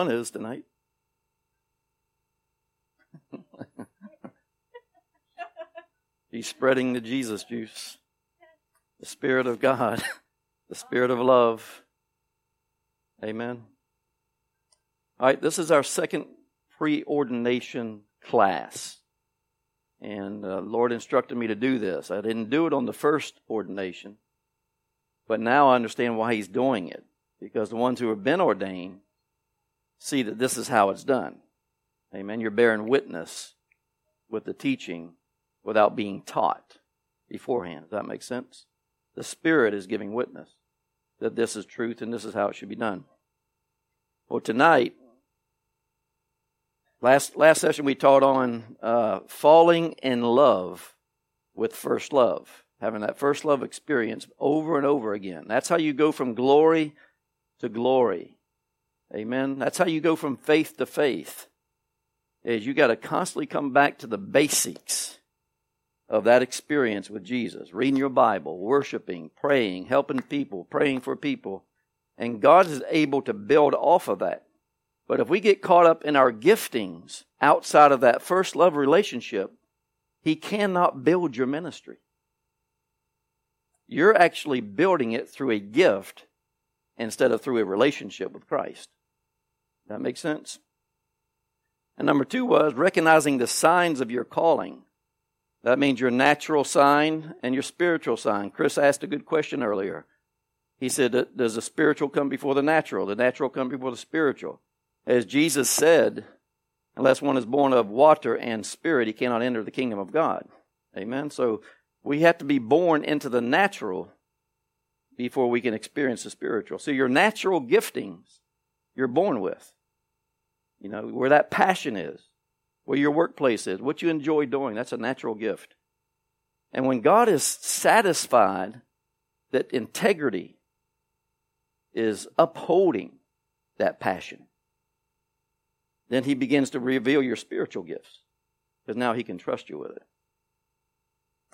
fun is tonight. He's spreading the Jesus juice, the Spirit of God, the Spirit of love. Amen. All right, this is our second preordination class. And uh, Lord instructed me to do this. I didn't do it on the first ordination, but now I understand why He's doing it. Because the ones who have been ordained see that this is how it's done. Amen. You're bearing witness with the teaching without being taught beforehand. Does that make sense? The Spirit is giving witness that this is truth and this is how it should be done. Well, tonight, last last session we taught on uh, falling in love with first love, having that first love experience over and over again. That's how you go from glory to glory. Amen. That's how you go from faith to faith. Is you got to constantly come back to the basics of that experience with Jesus. Reading your Bible, worshiping, praying, helping people, praying for people. And God is able to build off of that. But if we get caught up in our giftings outside of that first love relationship, He cannot build your ministry. You're actually building it through a gift instead of through a relationship with Christ. That makes sense? And number two was recognizing the signs of your calling. That means your natural sign and your spiritual sign. Chris asked a good question earlier. He said, Does the spiritual come before the natural? The natural come before the spiritual. As Jesus said, unless one is born of water and spirit, he cannot enter the kingdom of God. Amen. So we have to be born into the natural before we can experience the spiritual. So your natural giftings you're born with. You know, where that passion is, where your workplace is, what you enjoy doing, that's a natural gift. And when God is satisfied that integrity is upholding that passion, then He begins to reveal your spiritual gifts because now He can trust you with it.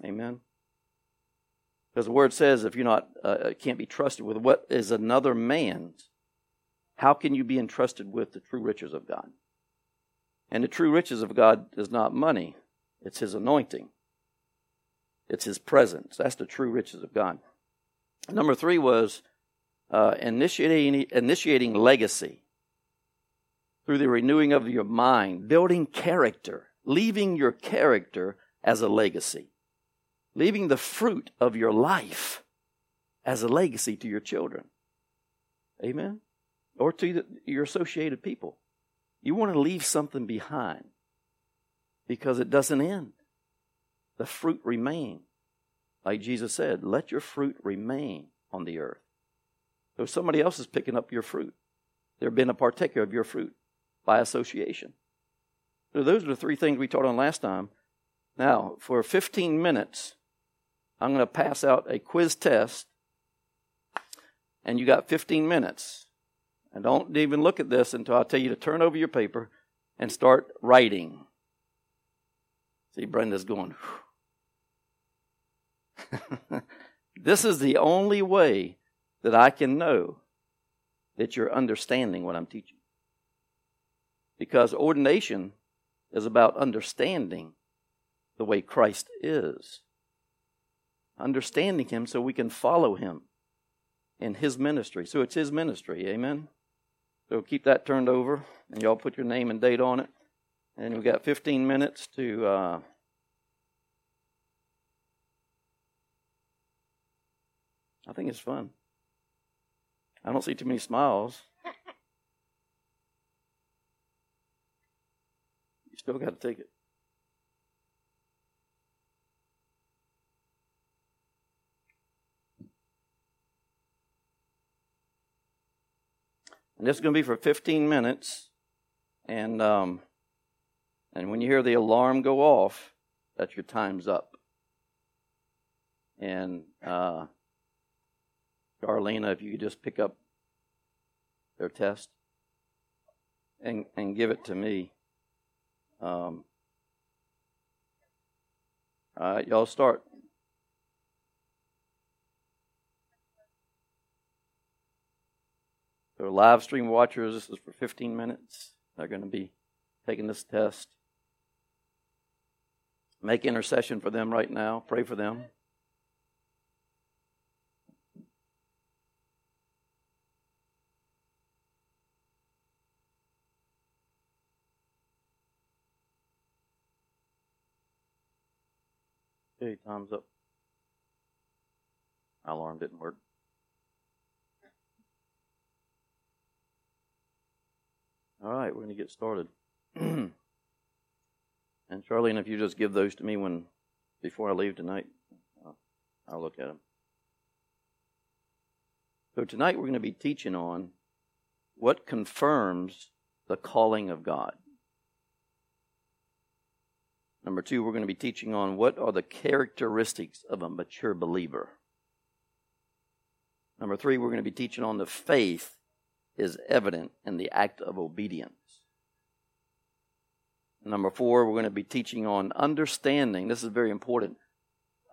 Amen. Because the word says if you're not, uh, can't be trusted with what is another man's, how can you be entrusted with the true riches of God? And the true riches of God is not money, it's His anointing, it's His presence. That's the true riches of God. Number three was uh, initiating, initiating legacy through the renewing of your mind, building character, leaving your character as a legacy, leaving the fruit of your life as a legacy to your children. Amen? Or to the, your associated people. You want to leave something behind because it doesn't end. The fruit remain. Like Jesus said, let your fruit remain on the earth. So somebody else is picking up your fruit. They're being a partaker of your fruit by association. So those are the three things we taught on last time. Now, for 15 minutes, I'm going to pass out a quiz test, and you got 15 minutes and don't even look at this until I tell you to turn over your paper and start writing. See, Brenda's going, this is the only way that I can know that you're understanding what I'm teaching. Because ordination is about understanding the way Christ is. Understanding Him so we can follow Him in His ministry. So it's His ministry. Amen? So keep that turned over, and y'all put your name and date on it. And we've got 15 minutes to. Uh, I think it's fun. I don't see too many smiles. You still got to take it. And this is going to be for 15 minutes. And um, and when you hear the alarm go off, that your time's up. And uh, if you could just pick up their test and and give it to me. Um, all right, y'all start. Live stream watchers, this is for 15 minutes. They're going to be taking this test. Make intercession for them right now. Pray for them. Okay, time's up. My alarm didn't work. All right, we're going to get started. and Charlene, if you just give those to me when before I leave tonight, I'll, I'll look at them. So tonight we're going to be teaching on what confirms the calling of God. Number two, we're going to be teaching on what are the characteristics of a mature believer. Number three, we're going to be teaching on the faith is evident in the act of obedience. Number four, we're going to be teaching on understanding. This is very important.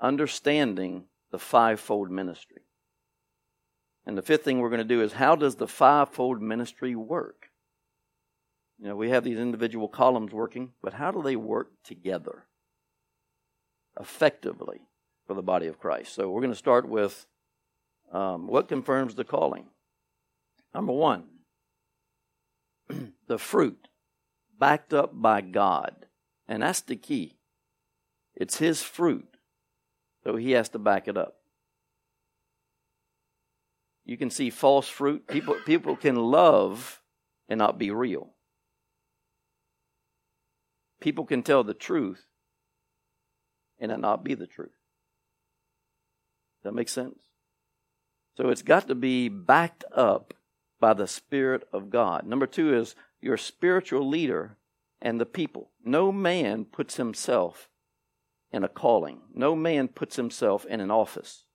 Understanding the fivefold ministry. And the fifth thing we're going to do is how does the fivefold ministry work? You know, we have these individual columns working, but how do they work together effectively for the body of Christ? So we're going to start with um, what confirms the calling. Number one, the fruit backed up by God. And that's the key. It's His fruit, so He has to back it up. You can see false fruit. People, people can love and not be real. People can tell the truth and it not be the truth. Does that make sense? So it's got to be backed up by the Spirit of God. Number two is your spiritual leader and the people. No man puts himself in a calling, no man puts himself in an office.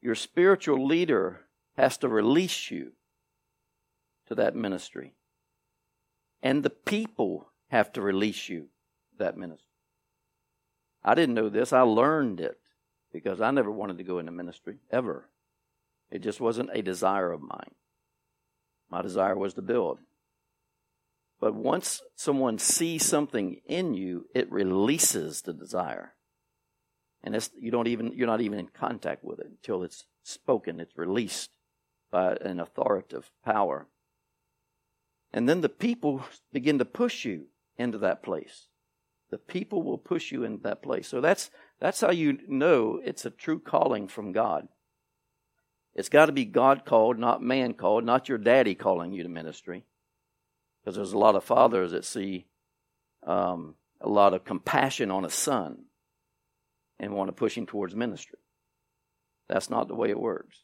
Your spiritual leader has to release you to that ministry. And the people have to release you that ministry. I didn't know this. I learned it because I never wanted to go into ministry, ever. It just wasn't a desire of mine. My desire was to build. But once someone sees something in you, it releases the desire. And it's, you don't even, you're not even in contact with it until it's spoken, it's released by an authoritative power. And then the people begin to push you into that place. The people will push you into that place. So that's, that's how you know it's a true calling from God. It's got to be God called, not man called, not your daddy calling you to ministry. Because there's a lot of fathers that see um, a lot of compassion on a son and want to push him towards ministry. That's not the way it works.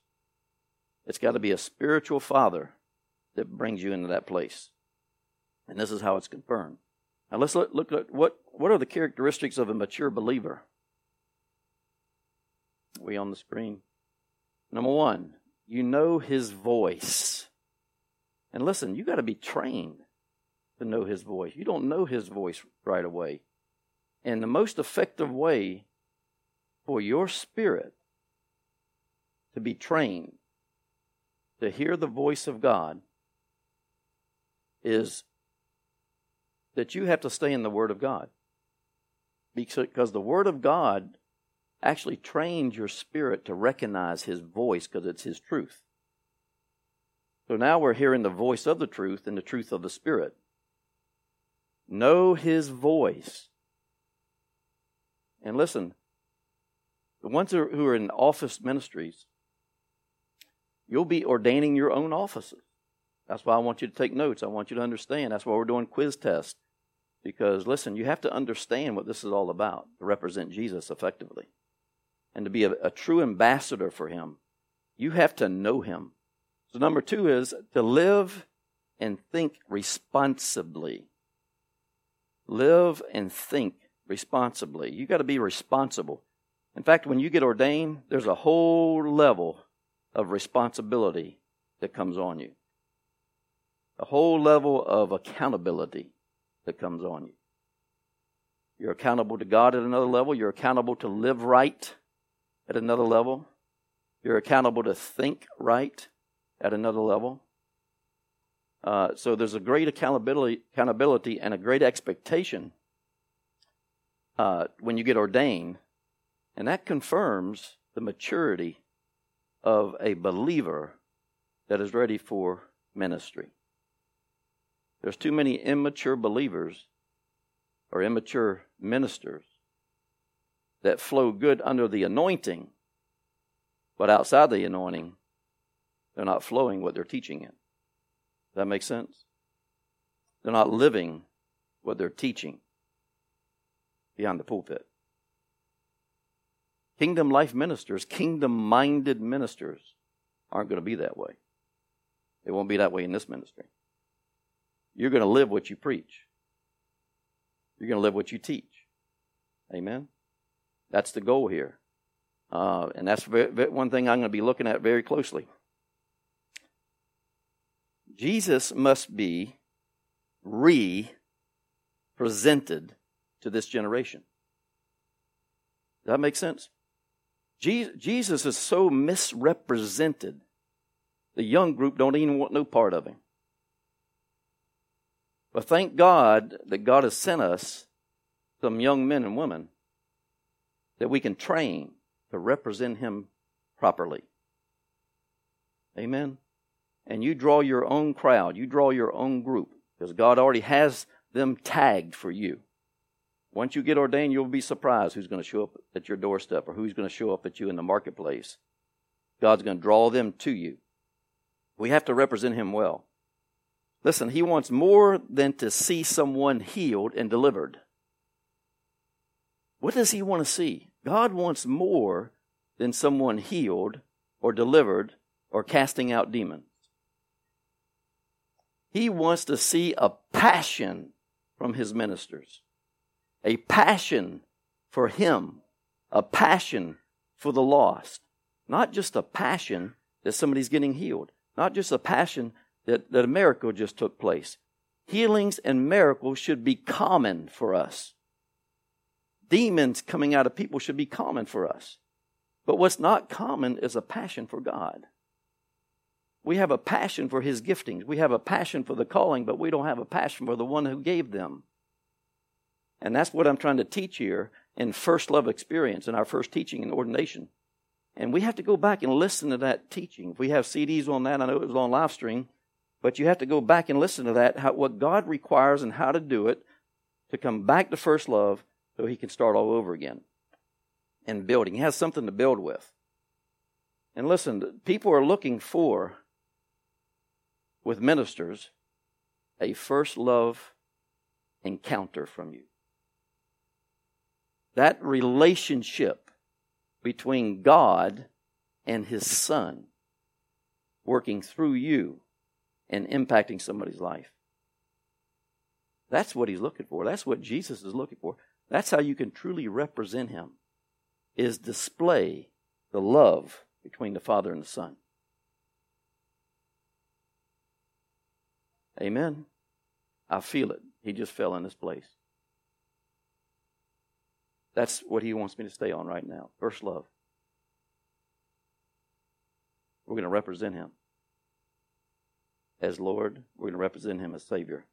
It's got to be a spiritual father that brings you into that place. And this is how it's confirmed. Now let's look, look at what, what are the characteristics of a mature believer? Are we on the screen? Number one, you know his voice. And listen, you got to be trained to know his voice. You don't know his voice right away. And the most effective way for your spirit to be trained to hear the voice of God is that you have to stay in the Word of God. Because the Word of God actually trains your spirit to recognize His voice because it's His truth. So now we're hearing the voice of the truth and the truth of the Spirit. Know His voice. And listen, the ones who are in office ministries, you'll be ordaining your own offices. That's why I want you to take notes. I want you to understand. That's why we're doing quiz tests. Because, listen, you have to understand what this is all about to represent Jesus effectively and to be a, a true ambassador for Him. You have to know Him. So, number two is to live and think responsibly. Live and think responsibly. You got to be responsible. In fact, when you get ordained, there's a whole level of responsibility that comes on you, a whole level of accountability that comes on you. You're accountable to God at another level. You're accountable to live right at another level. You're accountable to think right at another level. Uh, so there's a great accountability, accountability and a great expectation uh, when you get ordained, and that confirms the maturity of a believer that is ready for ministry. There's too many immature believers or immature ministers that flow good under the anointing, but outside the anointing, they're not flowing what they're teaching in. That makes sense? They're not living what they're teaching beyond the pulpit. Kingdom life ministers, kingdom minded ministers, aren't going to be that way. It won't be that way in this ministry. You're going to live what you preach. You're going to live what you teach. Amen. That's the goal here. Uh, and that's one thing I'm going to be looking at very closely. Jesus must be re presented to this generation. Does that make sense? Jesus is so misrepresented, the young group don't even want no part of him. But thank God that God has sent us some young men and women that we can train to represent Him properly. Amen. And you draw your own crowd, you draw your own group, because God already has them tagged for you. Once you get ordained, you'll be surprised who's going to show up at your doorstep or who's going to show up at you in the marketplace. God's going to draw them to you. We have to represent Him well. Listen, He wants more than to see someone healed and delivered. What does He want to see? God wants more than someone healed or delivered or casting out demons. He wants to see a passion from his ministers, a passion for him, a passion for the lost. Not just a passion that somebody's getting healed, not just a passion that, that a miracle just took place. Healings and miracles should be common for us demons coming out of people should be common for us. But what's not common is a passion for God. We have a passion for His giftings. We have a passion for the calling, but we don't have a passion for the one who gave them. And that's what I'm trying to teach here in first love experience, in our first teaching in ordination. And we have to go back and listen to that teaching. If we have CDs on that, I know it was on live stream, but you have to go back and listen to that, how, what God requires and how to do it to come back to first love so he can start all over again and building. He has something to build with. And listen, people are looking for, with ministers, a first love encounter from you. That relationship between God and His Son working through you and impacting somebody's life. That's what He's looking for. That's what Jesus is looking for. That's how you can truly represent him is display the love between the Father and the Son. Amen. I feel it. He just fell in this place. That's what he wants me to stay on right now. First love. We're going to represent him as Lord. We're going to represent him as Savior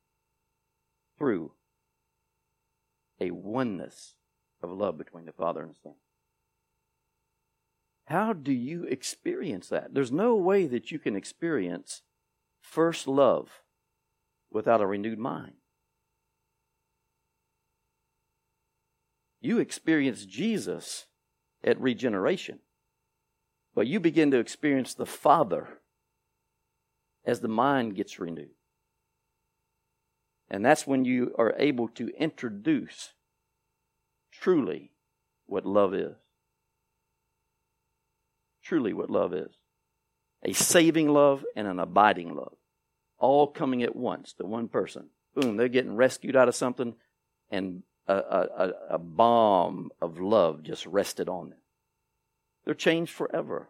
through a oneness of love between the Father and the Son. How do you experience that? There's no way that you can experience first love without a renewed mind. You experience Jesus at regeneration, but you begin to experience the Father as the mind gets renewed. And that's when you are able to introduce truly what love is. Truly what love is. A saving love and an abiding love. All coming at once to one person. Boom, they're getting rescued out of something, and a, a, a bomb of love just rested on them. They're changed forever.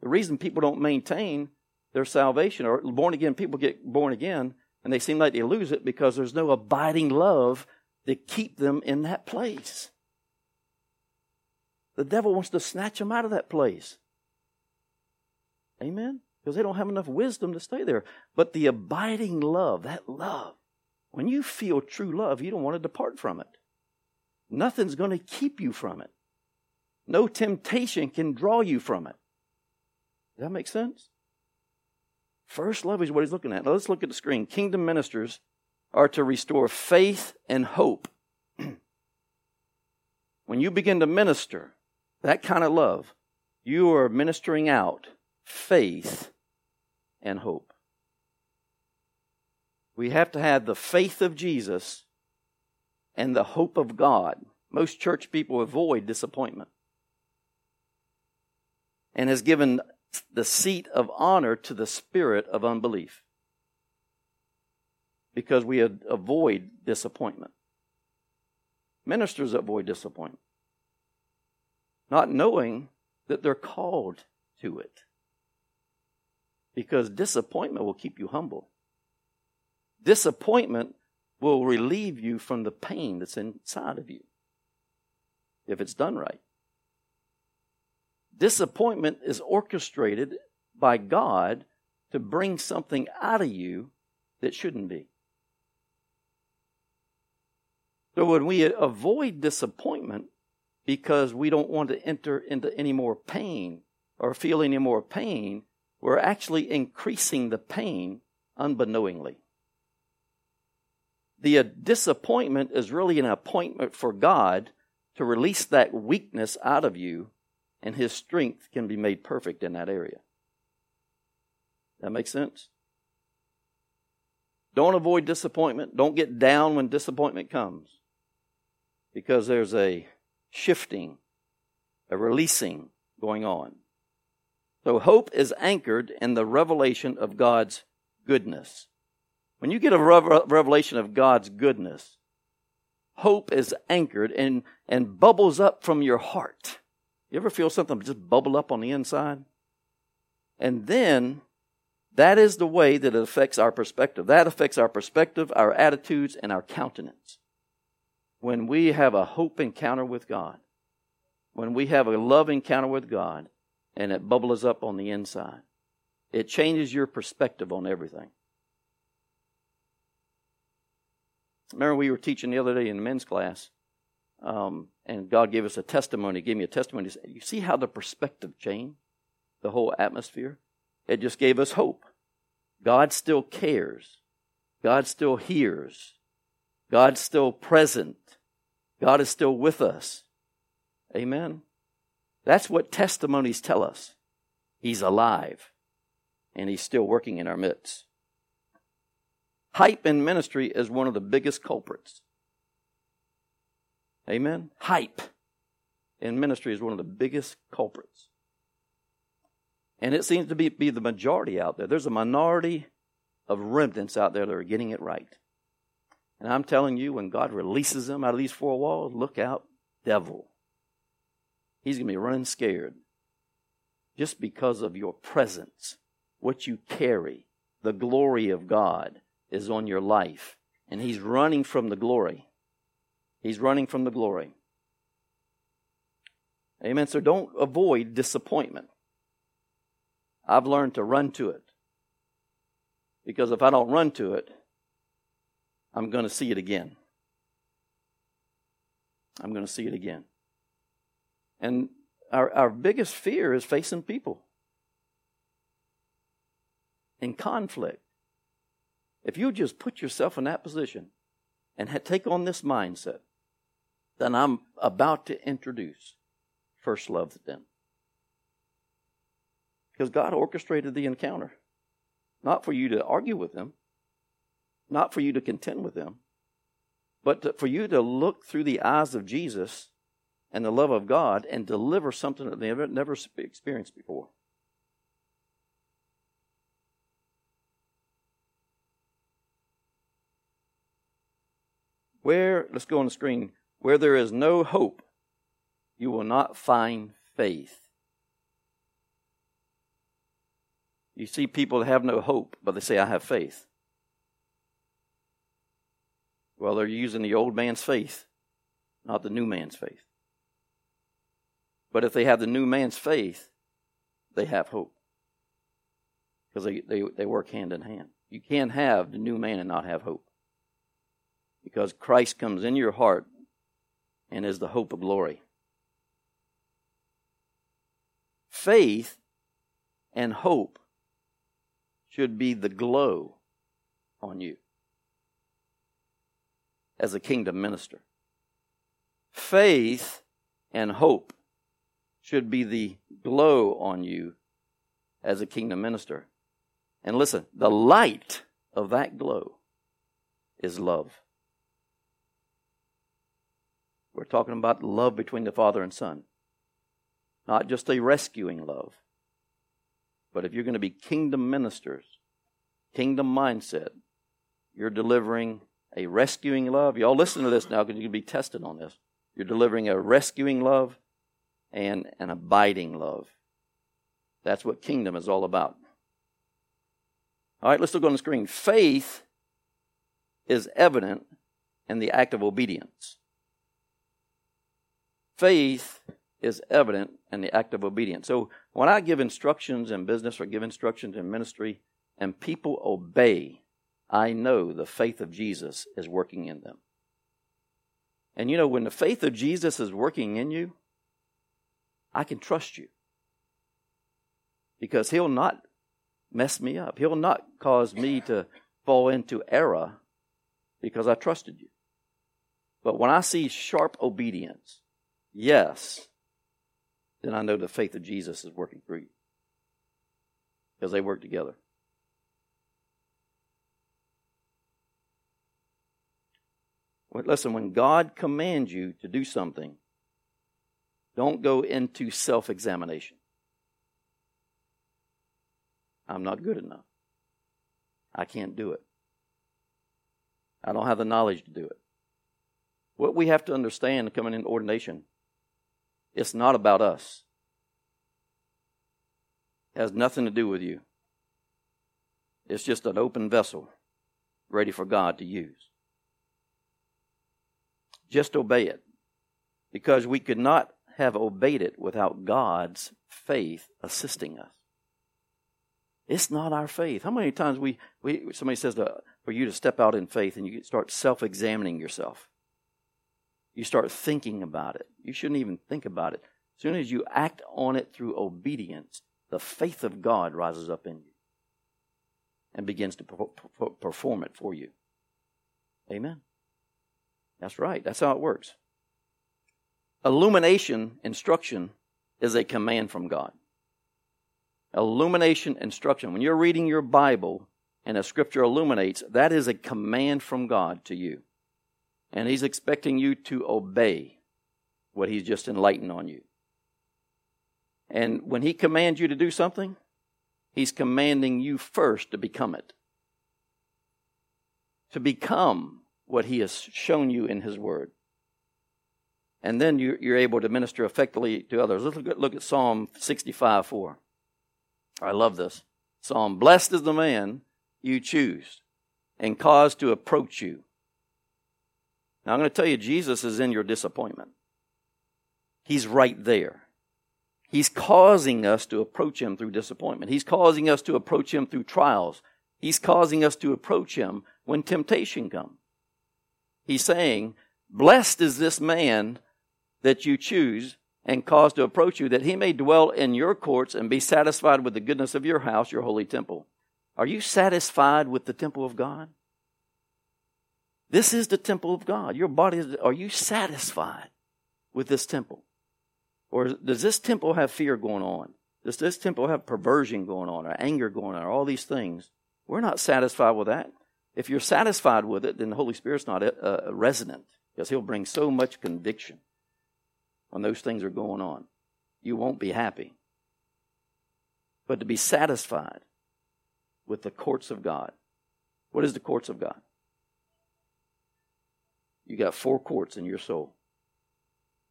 The reason people don't maintain their salvation, or born again people get born again, and they seem like they lose it because there's no abiding love to keep them in that place. The devil wants to snatch them out of that place. Amen? because they don't have enough wisdom to stay there. But the abiding love, that love, when you feel true love, you don't want to depart from it. Nothing's going to keep you from it. No temptation can draw you from it. Does that make sense? First love is what he's looking at. Now let's look at the screen. Kingdom ministers are to restore faith and hope. when you begin to minister that kind of love, you are ministering out faith and hope. We have to have the faith of Jesus and the hope of God. Most church people avoid disappointment and has given the seat of honor to the spirit of unbelief because we avoid disappointment. Ministers avoid disappointment, not knowing that they're called to it. Because disappointment will keep you humble. Disappointment will relieve you from the pain that's inside of you if it's done right. Disappointment is orchestrated by God to bring something out of you that shouldn't be. So when we avoid disappointment because we don't want to enter into any more pain or feel any more pain, we're actually increasing the pain unbeknowingly. The uh, disappointment is really an appointment for God to release that weakness out of you, and His strength can be made perfect in that area. That makes sense? Don't avoid disappointment. Don't get down when disappointment comes because there's a shifting, a releasing going on. So hope is anchored in the revelation of God's goodness. When you get a revelation of God's goodness, hope is anchored and, and bubbles up from your heart. You ever feel something just bubble up on the inside? And then that is the way that it affects our perspective. That affects our perspective, our attitudes, and our countenance when we have a hope encounter with God, when we have a love encounter with God, and it bubbles up on the inside, it changes your perspective on everything. Remember, we were teaching the other day in the men's class, um, and God gave us a testimony. Gave me a testimony. You see how the perspective changed? The whole atmosphere? It just gave us hope. God still cares. God still hears. God's still present. God is still with us. Amen. That's what testimonies tell us. He's alive and he's still working in our midst. Hype in ministry is one of the biggest culprits. Amen. Hype in ministry is one of the biggest culprits. And it seems to be, be the majority out there. There's a minority of remnants out there that are getting it right. And I'm telling you, when God releases them out of these four walls, look out, devil. He's going to be running scared just because of your presence, what you carry. The glory of God is on your life. And he's running from the glory. He's running from the glory. Amen. So don't avoid disappointment. I've learned to run to it. Because if I don't run to it, I'm going to see it again. I'm going to see it again. And our, our biggest fear is facing people in conflict. If you just put yourself in that position and take on this mindset, then I'm about to introduce first love them. Because God orchestrated the encounter, not for you to argue with them, not for you to contend with them, but to, for you to look through the eyes of Jesus and the love of God and deliver something that they've never experienced before. Where, let's go on the screen, where there is no hope, you will not find faith. You see people that have no hope, but they say, I have faith. Well, they're using the old man's faith, not the new man's faith. But if they have the new man's faith, they have hope. because they, they, they work hand in hand. You can't have the new man and not have hope. Because Christ comes in your heart and is the hope of glory. Faith and hope should be the glow on you as a kingdom minister. Faith and hope should be the glow on you as a kingdom minister. And listen, the light of that glow is love. We're talking about love between the Father and Son. Not just a rescuing love. But if you're going to be kingdom ministers, kingdom mindset, you're delivering a rescuing love. Y'all listen to this now because you can be tested on this. You're delivering a rescuing love and an abiding love. That's what kingdom is all about. All right, let's look on the screen. Faith is evident in the act of obedience. Faith is evident in the act of obedience. So when I give instructions in business or give instructions in ministry and people obey, I know the faith of Jesus is working in them. And you know, when the faith of Jesus is working in you, I can trust you. Because he'll not mess me up. He'll not cause me to fall into error because I trusted you. But when I see sharp obedience, yes, then I know the faith of Jesus is working through you. Because they work together. Listen, when God commands you to do something, don't go into self examination. I'm not good enough. I can't do it. I don't have the knowledge to do it. What we have to understand coming in ordination, it's not about us. It has nothing to do with you. It's just an open vessel ready for God to use. Just obey it. Because we could not have obeyed it without God's faith assisting us. It's not our faith. How many times we, we somebody says to, for you to step out in faith and you start self examining yourself? You start thinking about it. You shouldn't even think about it. As soon as you act on it through obedience, the faith of God rises up in you and begins to perform it for you. Amen. That's right. That's how it works. Illumination, instruction, is a command from God. Illumination, instruction. When you're reading your Bible and a scripture illuminates, that is a command from God to you. And He's expecting you to obey what He's just enlightened on you. And when He commands you to do something, He's commanding you first to become it. To become what he has shown you in his word. And then you're able to minister effectively to others. Let's look at Psalm 65 4. I love this. Psalm Blessed is the man you choose and cause to approach you. Now I'm going to tell you, Jesus is in your disappointment. He's right there. He's causing us to approach him through disappointment. He's causing us to approach him through trials. He's causing us to approach him when temptation comes. He's saying, Blessed is this man that you choose and cause to approach you, that he may dwell in your courts and be satisfied with the goodness of your house, your holy temple. Are you satisfied with the temple of God? This is the temple of God. Your body is, are you satisfied with this temple? Or does this temple have fear going on? Does this temple have perversion going on or anger going on or all these things? We're not satisfied with that. If you're satisfied with it, then the Holy Spirit's not a, a resident because He'll bring so much conviction when those things are going on. You won't be happy. But to be satisfied with the courts of God. What is the courts of God? You got four courts in your soul.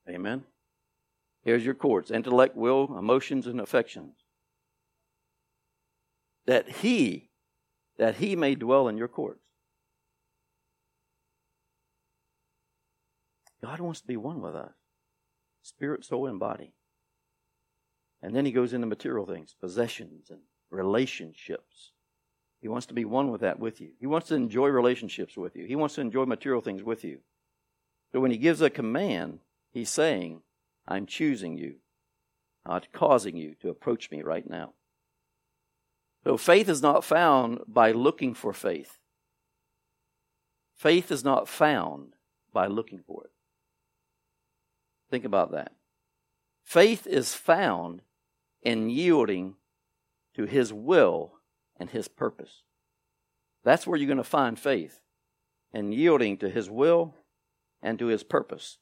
Amen. Here's your courts intellect, will, emotions, and affections. That He that he may dwell in your courts. God wants to be one with us spirit, soul, and body. And then he goes into material things, possessions and relationships. He wants to be one with that with you. He wants to enjoy relationships with you. He wants to enjoy material things with you. So when he gives a command, he's saying, I'm choosing you, not causing you to approach me right now. So faith is not found by looking for faith. Faith is not found by looking for it. Think about that. Faith is found in yielding to His will and His purpose. That's where you're going to find faith, and yielding to His will and to His purpose.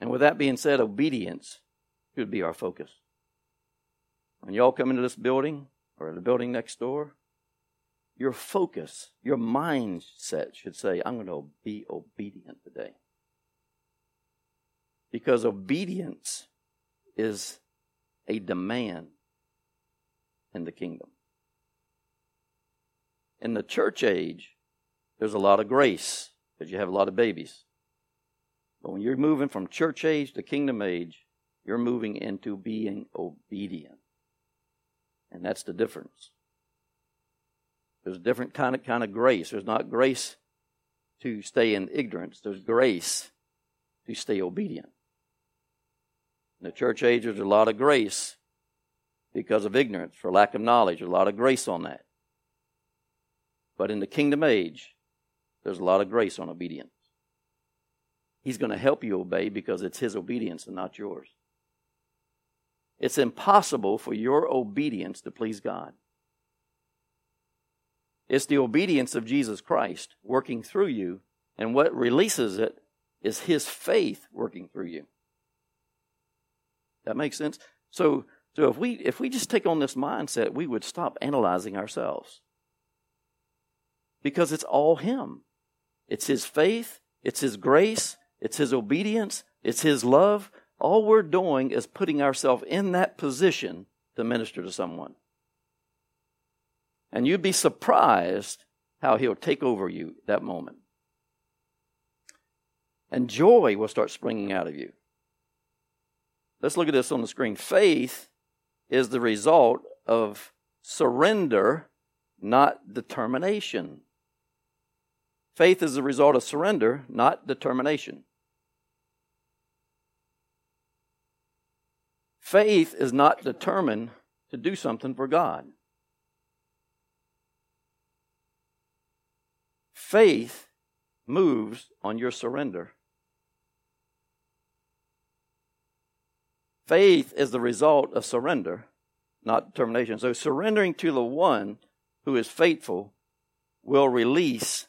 And with that being said, obedience should be our focus. When y'all come into this building or the building next door, your focus, your mindset should say, I'm going to be obedient today. Because obedience is a demand in the kingdom. In the church age, there's a lot of grace because you have a lot of babies. But when you're moving from church age to kingdom age, you're moving into being obedient. And that's the difference. There's a different kind of kind of grace. There's not grace to stay in ignorance. There's grace to stay obedient. In the church age, there's a lot of grace because of ignorance, for lack of knowledge. A lot of grace on that. But in the kingdom age, there's a lot of grace on obedience. He's going to help you obey because it's his obedience and not yours. It's impossible for your obedience to please God. It's the obedience of Jesus Christ working through you, and what releases it is His faith working through you. That makes sense? So, so if we if we just take on this mindset, we would stop analyzing ourselves. Because it's all Him. It's His faith, it's His grace, it's His obedience, it's His love. All we're doing is putting ourselves in that position to minister to someone. And you'd be surprised how he'll take over you that moment. And joy will start springing out of you. Let's look at this on the screen. Faith is the result of surrender, not determination. Faith is the result of surrender, not determination. Faith is not determined to do something for God. Faith moves on your surrender. Faith is the result of surrender, not determination. So surrendering to the one who is faithful will release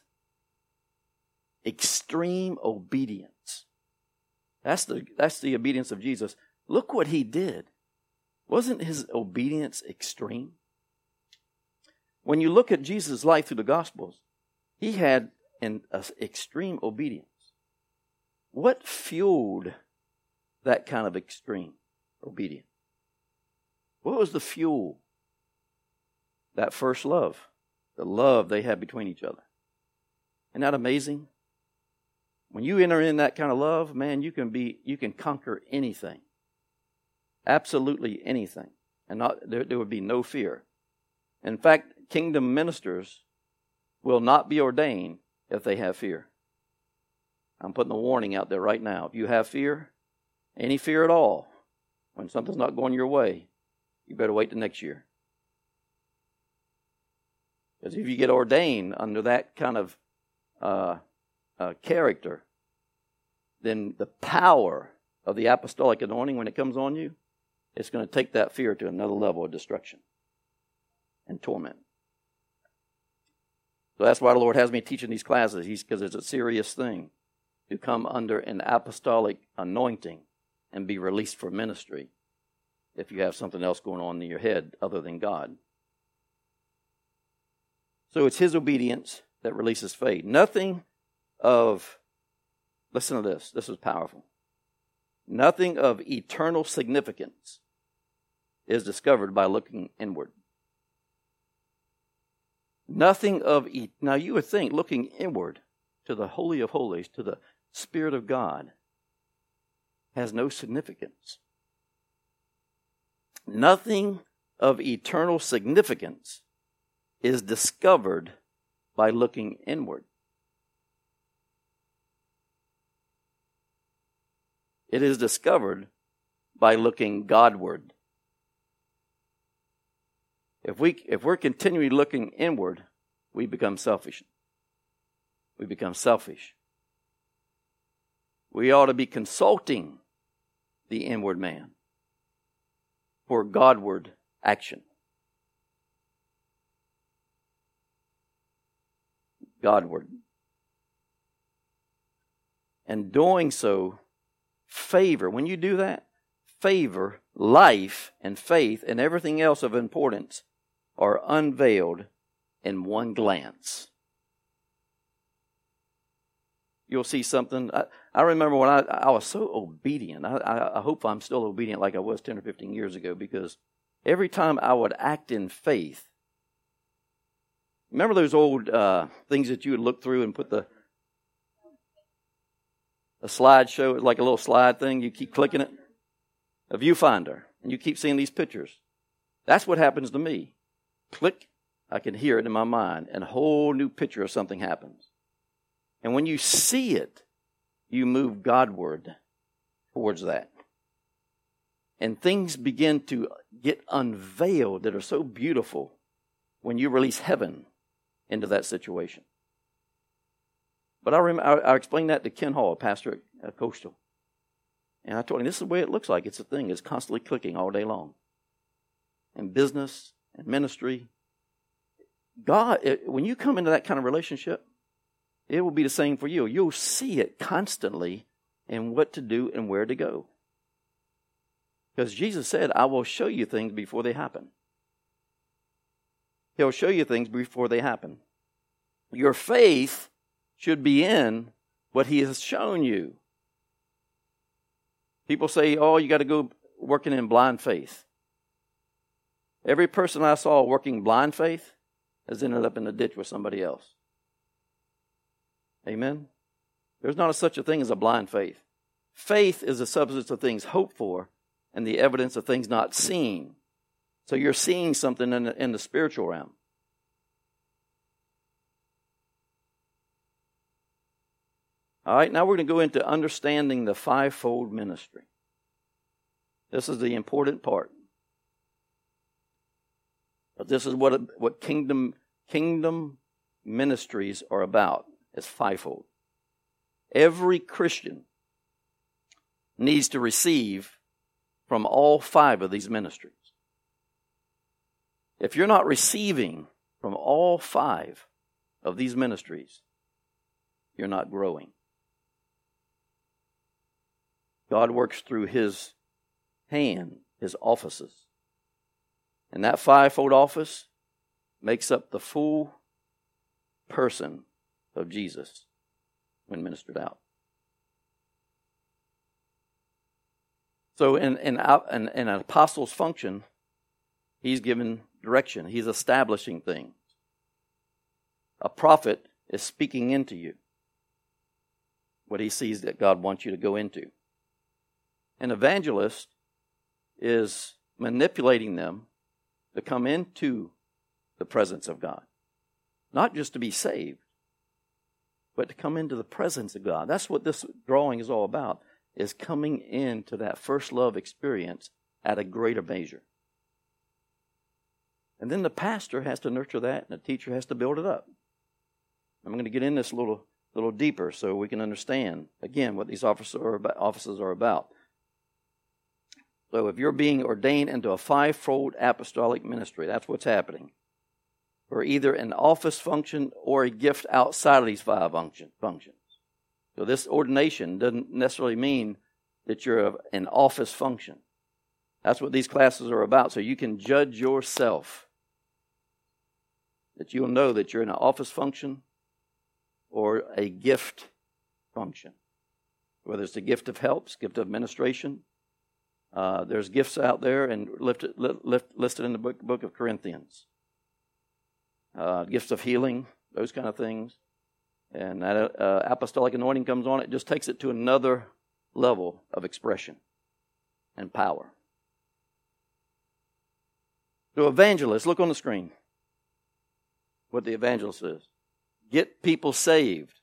extreme obedience. That's the, that's the obedience of Jesus. Look what he did. Wasn't his obedience extreme? When you look at Jesus' life through the Gospels, he had an extreme obedience. What fueled that kind of extreme obedience? What was the fuel? That first love, the love they had between each other. Isn't that amazing? When you enter in that kind of love, man, you can be you can conquer anything. Absolutely anything. And not there, there would be no fear. In fact, kingdom ministers will not be ordained if they have fear. I'm putting a warning out there right now. If you have fear, any fear at all, when something's not going your way, you better wait the next year. Because if you get ordained under that kind of uh, uh, character, then the power of the apostolic anointing, when it comes on you, it's going to take that fear to another level of destruction and torment. So that's why the Lord has me teaching these classes, because it's a serious thing to come under an apostolic anointing and be released for ministry if you have something else going on in your head other than God. So it's His obedience that releases faith. Nothing of, listen to this, this is powerful. Nothing of eternal significance is discovered by looking inward. Nothing of. Now you would think, looking inward to the Holy of Holies, to the Spirit of God, has no significance. Nothing of eternal significance is discovered by looking inward. It is discovered by looking Godward. If, we, if we're continually looking inward, we become selfish. We become selfish. We ought to be consulting the inward man for Godward action. Godward. And doing so, favor. When you do that, favor, life, and faith, and everything else of importance are unveiled in one glance. You'll see something. I, I remember when I, I was so obedient. I, I, hope I'm still obedient like I was 10 or 15 years ago because every time I would act in faith, remember those old uh, things that you would look through and put the a slideshow, like a little slide thing, you keep clicking it, a viewfinder, and you keep seeing these pictures. That's what happens to me. Click, I can hear it in my mind, and a whole new picture of something happens. And when you see it, you move Godward towards that. And things begin to get unveiled that are so beautiful when you release heaven into that situation. But I, remember, I, I explained that to Ken Hall, a pastor at, at Coastal. And I told him, this is the way it looks like. It's a thing. It's constantly clicking all day long. In business and ministry. God, it, when you come into that kind of relationship, it will be the same for you. You'll see it constantly in what to do and where to go. Because Jesus said, I will show you things before they happen. He'll show you things before they happen. Your faith should be in what He has shown you. People say, oh, you got to go working in blind faith. Every person I saw working blind faith has ended up in the ditch with somebody else. Amen? There's not a, such a thing as a blind faith. Faith is the substance of things hoped for and the evidence of things not seen. So you're seeing something in the, in the spiritual realm. All right, now we're going to go into understanding the fivefold ministry. This is the important part. But this is what what kingdom kingdom ministries are about. It's fivefold. Every Christian needs to receive from all five of these ministries. If you're not receiving from all five of these ministries, you're not growing. God works through his hand, his offices. And that fivefold office makes up the full person of Jesus when ministered out. So, in, in, in, in an apostle's function, he's given direction, he's establishing things. A prophet is speaking into you what he sees that God wants you to go into. An evangelist is manipulating them to come into the presence of God. Not just to be saved, but to come into the presence of God. That's what this drawing is all about, is coming into that first love experience at a greater measure. And then the pastor has to nurture that, and the teacher has to build it up. I'm going to get in this a little, little deeper so we can understand, again, what these offices are about. Offices are about. So if you're being ordained into a fivefold apostolic ministry, that's what's happening. Or either an office function or a gift outside of these five function, functions. So this ordination doesn't necessarily mean that you're an office function. That's what these classes are about. So you can judge yourself. That you'll know that you're in an office function or a gift function. Whether it's a gift of helps, gift of administration, uh, there's gifts out there and lifted, lift, listed in the book, book of Corinthians. Uh, gifts of healing, those kind of things. And that uh, apostolic anointing comes on, it just takes it to another level of expression and power. So, evangelists, look on the screen what the evangelist says get people saved,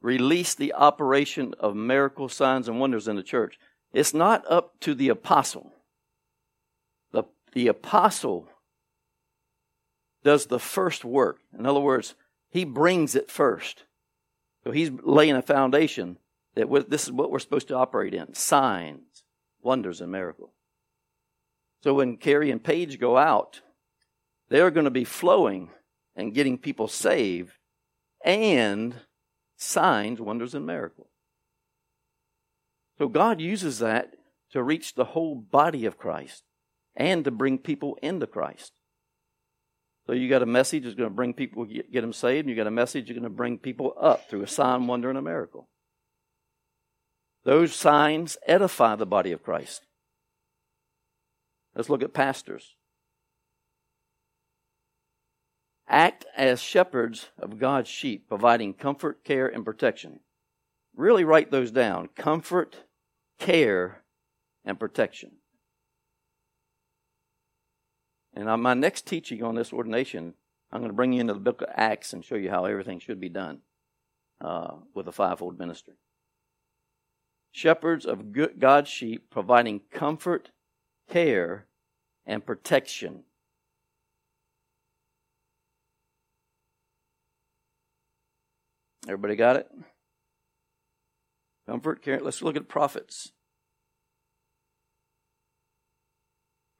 release the operation of miracle signs and wonders in the church. It's not up to the apostle. The, the apostle does the first work. In other words, he brings it first. So he's laying a foundation that this is what we're supposed to operate in signs, wonders, and miracles. So when Carrie and Paige go out, they're going to be flowing and getting people saved and signs, wonders, and miracles. So God uses that to reach the whole body of Christ and to bring people into Christ. So you got a message that's going to bring people, get, get them saved, and you got a message that's going to bring people up through a sign, wonder, and a miracle. Those signs edify the body of Christ. Let's look at pastors. Act as shepherds of God's sheep, providing comfort, care, and protection. Really write those down comfort, care, and protection. And on my next teaching on this ordination, I'm going to bring you into the book of Acts and show you how everything should be done uh, with a fivefold ministry. Shepherds of God's sheep, providing comfort, care, and protection. Everybody got it? Comfort, care. Let's look at prophets.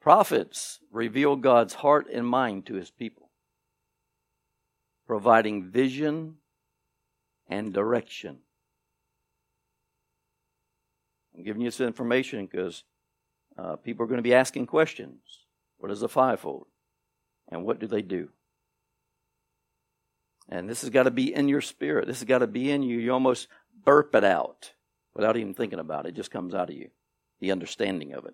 Prophets reveal God's heart and mind to his people, providing vision and direction. I'm giving you this information because uh, people are going to be asking questions. What is a fivefold? And what do they do? And this has got to be in your spirit. This has got to be in you. You almost burp it out without even thinking about it. It just comes out of you, the understanding of it.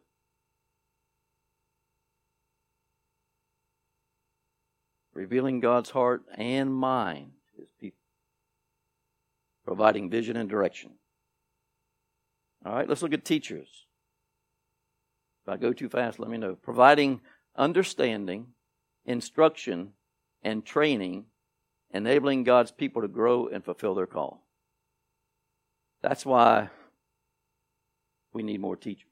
Revealing God's heart and mind to his people, providing vision and direction. All right, let's look at teachers. If I go too fast, let me know. Providing understanding, instruction, and training, enabling God's people to grow and fulfill their call. That's why we need more teachers.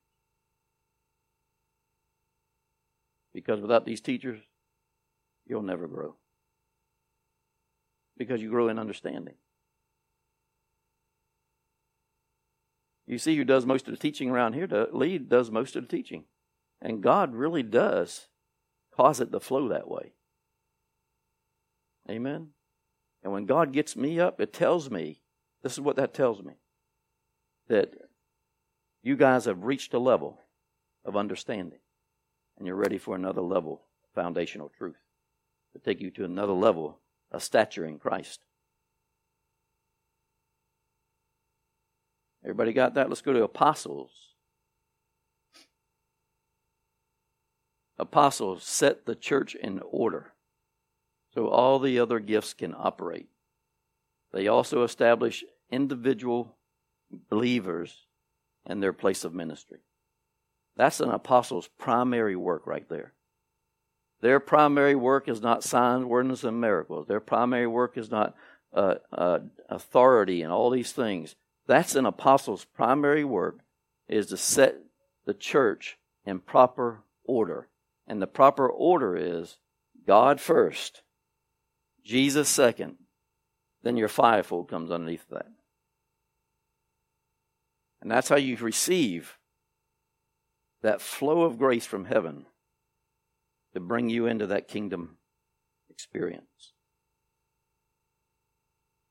Because without these teachers, you'll never grow. Because you grow in understanding. You see who does most of the teaching around here? The lead does most of the teaching. And God really does cause it to flow that way. Amen? And when God gets me up, it tells me this is what that tells me that you guys have reached a level of understanding and you're ready for another level foundational truth to take you to another level of stature in Christ. Everybody got that? Let's go to apostles. Apostles set the church in order so all the other gifts can operate. They also establish individual believers and their place of ministry. That's an apostle's primary work right there. Their primary work is not signs, wonders, and miracles. Their primary work is not uh, uh, authority and all these things. That's an apostle's primary work is to set the church in proper order. And the proper order is God first, Jesus second, then your fivefold comes underneath that. And that's how you receive that flow of grace from heaven to bring you into that kingdom experience.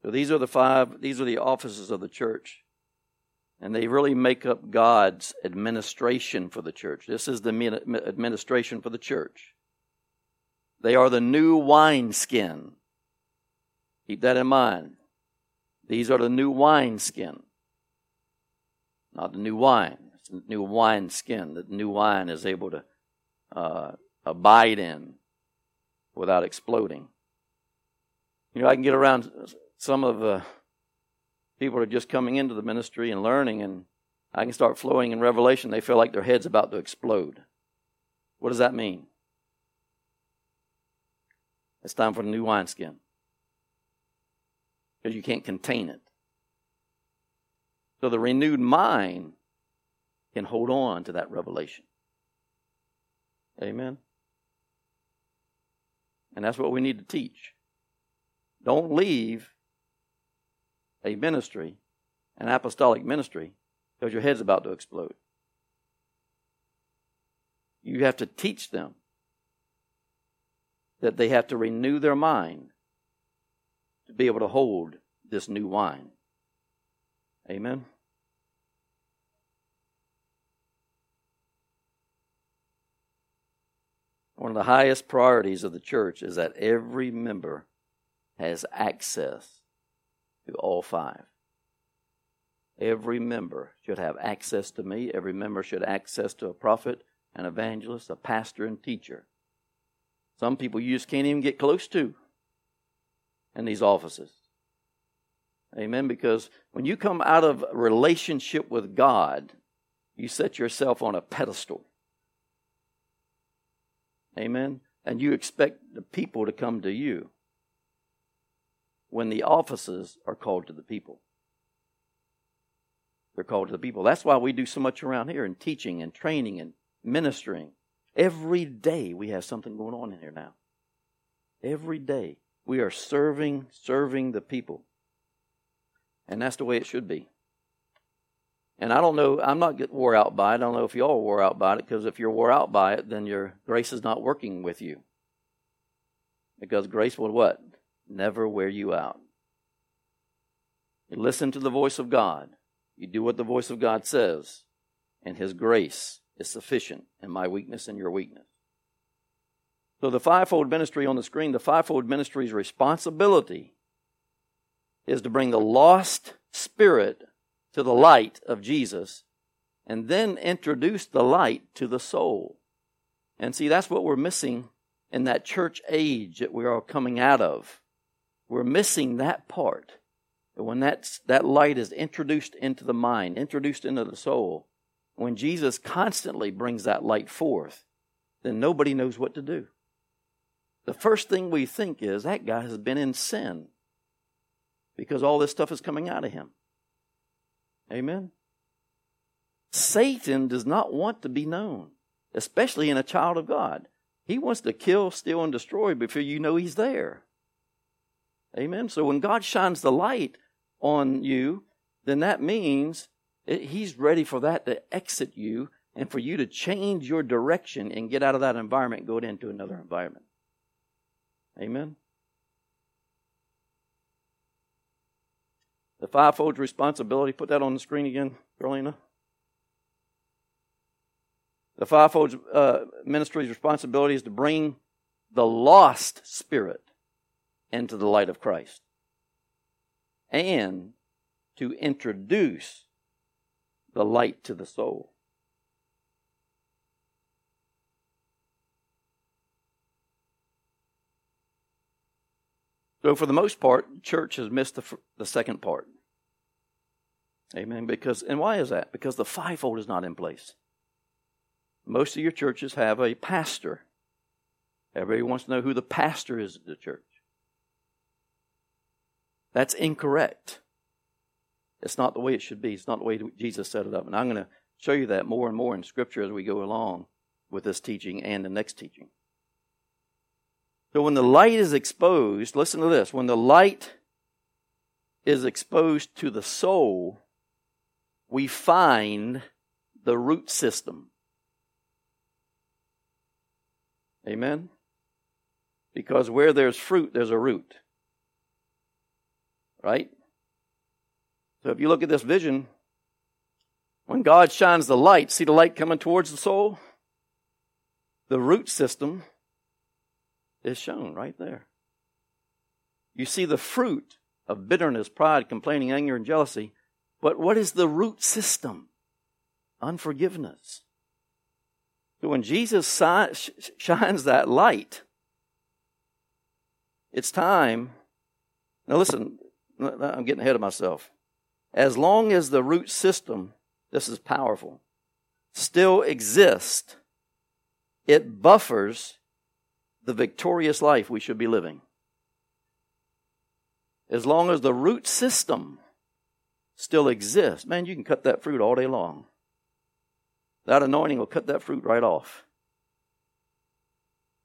So these are the five, these are the offices of the church. And they really make up God's administration for the church. This is the administration for the church. They are the new wineskin. Keep that in mind. These are the new wineskin not the new wine. It's the new wine skin that the new wine is able to uh, abide in without exploding. You know, I can get around some of the people are just coming into the ministry and learning, and I can start flowing in revelation. They feel like their head's about to explode. What does that mean? It's time for the new wineskin. Because you can't contain it. So the renewed mind can hold on to that revelation. Amen. And that's what we need to teach. Don't leave a ministry, an apostolic ministry, because your head's about to explode. You have to teach them that they have to renew their mind to be able to hold this new wine. Amen. One of the highest priorities of the church is that every member has access to all five. Every member should have access to me. Every member should access to a prophet, an evangelist, a pastor, and teacher. Some people you just can't even get close to in these offices. Amen. Because when you come out of relationship with God, you set yourself on a pedestal. Amen. And you expect the people to come to you when the offices are called to the people. They're called to the people. That's why we do so much around here in teaching and training and ministering. Every day we have something going on in here now. Every day we are serving, serving the people. And that's the way it should be. And I don't know, I'm not getting wore out by it. I don't know if you all wore out by it, because if you're wore out by it, then your grace is not working with you. Because grace will what? Never wear you out. You listen to the voice of God. You do what the voice of God says, and His grace is sufficient in my weakness and your weakness. So, the fivefold ministry on the screen, the fivefold ministry's responsibility is to bring the lost spirit to the light of Jesus and then introduce the light to the soul. And see, that's what we're missing in that church age that we are coming out of. We're missing that part. When that, that light is introduced into the mind, introduced into the soul, when Jesus constantly brings that light forth, then nobody knows what to do. The first thing we think is that guy has been in sin because all this stuff is coming out of him. Amen. Satan does not want to be known, especially in a child of God. He wants to kill, steal, and destroy before you know he's there. Amen. So when God shines the light on you, then that means he's ready for that to exit you and for you to change your direction and get out of that environment and go into another environment. Amen. The fivefold responsibility, put that on the screen again, Carolina. The fivefold uh, ministry's responsibility is to bring the lost spirit into the light of Christ and to introduce the light to the soul. So, for the most part, church has missed the, the second part. Amen. Because, and why is that? Because the fivefold is not in place. Most of your churches have a pastor. Everybody wants to know who the pastor is at the church. That's incorrect. It's not the way it should be. It's not the way Jesus set it up. And I'm going to show you that more and more in Scripture as we go along with this teaching and the next teaching. So when the light is exposed, listen to this. When the light is exposed to the soul, we find the root system. Amen? Because where there's fruit, there's a root. Right? So if you look at this vision, when God shines the light, see the light coming towards the soul? The root system is shown right there. You see the fruit of bitterness, pride, complaining, anger, and jealousy but what is the root system? Unforgiveness. So when Jesus shines that light, it's time. Now listen, I'm getting ahead of myself. As long as the root system this is powerful, still exists, it buffers the victorious life we should be living. As long as the root system still exists, man, you can cut that fruit all day long. That anointing will cut that fruit right off.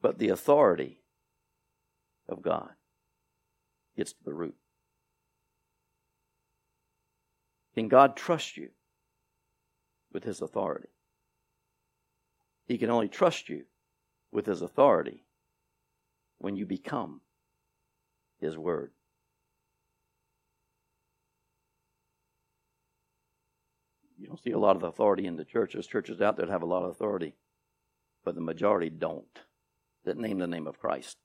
But the authority of God gets to the root. Can God trust you with His authority? He can only trust you with His authority when you become His Word. You don't see a lot of authority in the church. There's churches out there that have a lot of authority, but the majority don't, that name the name of Christ.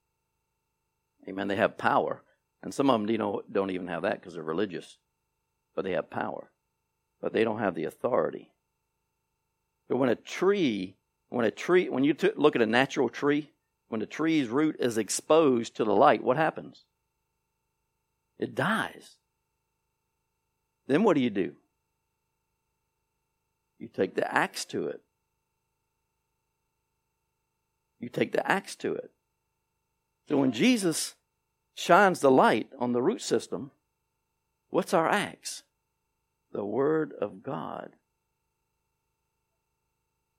Amen. They have power, and some of them, you know, don't even have that because they're religious, but they have power, but they don't have the authority. But when a tree, when a tree, when you t- look at a natural tree, when the tree's root is exposed to the light, what happens? It dies. Then what do you do? You take the axe to it. You take the axe to it. So when Jesus shines the light on the root system, what's our axe? The Word of God.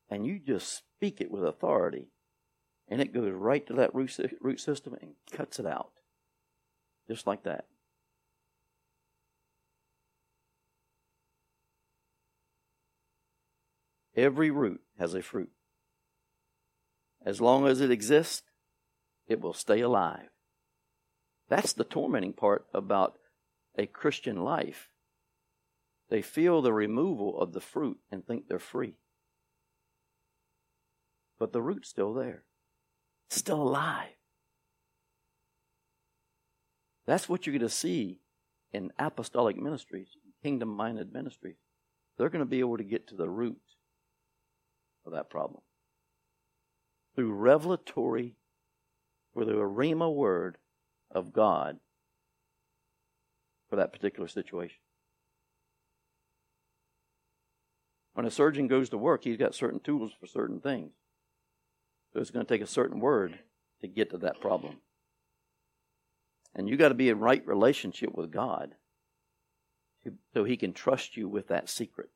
And you just speak it with authority, and it goes right to that root system and cuts it out. Just like that. Every root has a fruit. As long as it exists, it will stay alive. That's the tormenting part about a Christian life. They feel the removal of the fruit and think they're free. But the root's still there, still alive. That's what you're going to see in apostolic ministries, kingdom minded ministries. They're going to be able to get to the root of that problem. Through revelatory, or the rhema word of God for that particular situation. When a surgeon goes to work, he's got certain tools for certain things. So it's going to take a certain word to get to that problem. And you got to be in right relationship with God so he can trust you with that secret.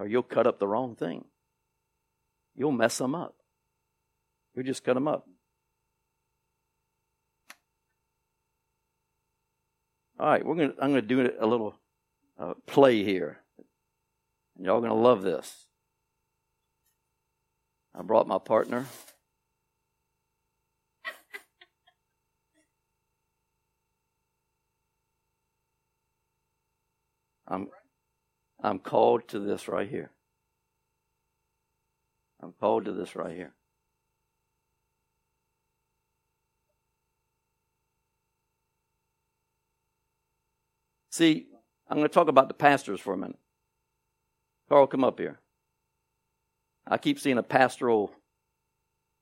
Or you'll cut up the wrong thing you'll mess them up. You'll just cut them up. All right, we're gonna. I'm gonna do a little uh, play here. And Y'all gonna love this. I brought my partner. I'm I'm called to this right here. I'm called to this right here. See, I'm going to talk about the pastors for a minute. Carl, come up here. I keep seeing a pastoral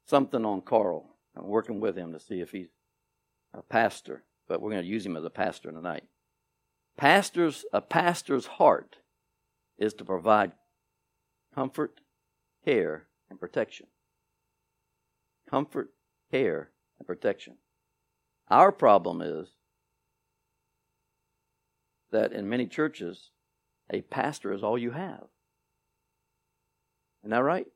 something on Carl. I'm working with him to see if he's a pastor, but we're going to use him as a pastor tonight. Pastors, a pastor's heart is to provide comfort, care, and protection. Comfort, care, and protection. Our problem is that in many churches, a pastor is all you have. Isn't that right?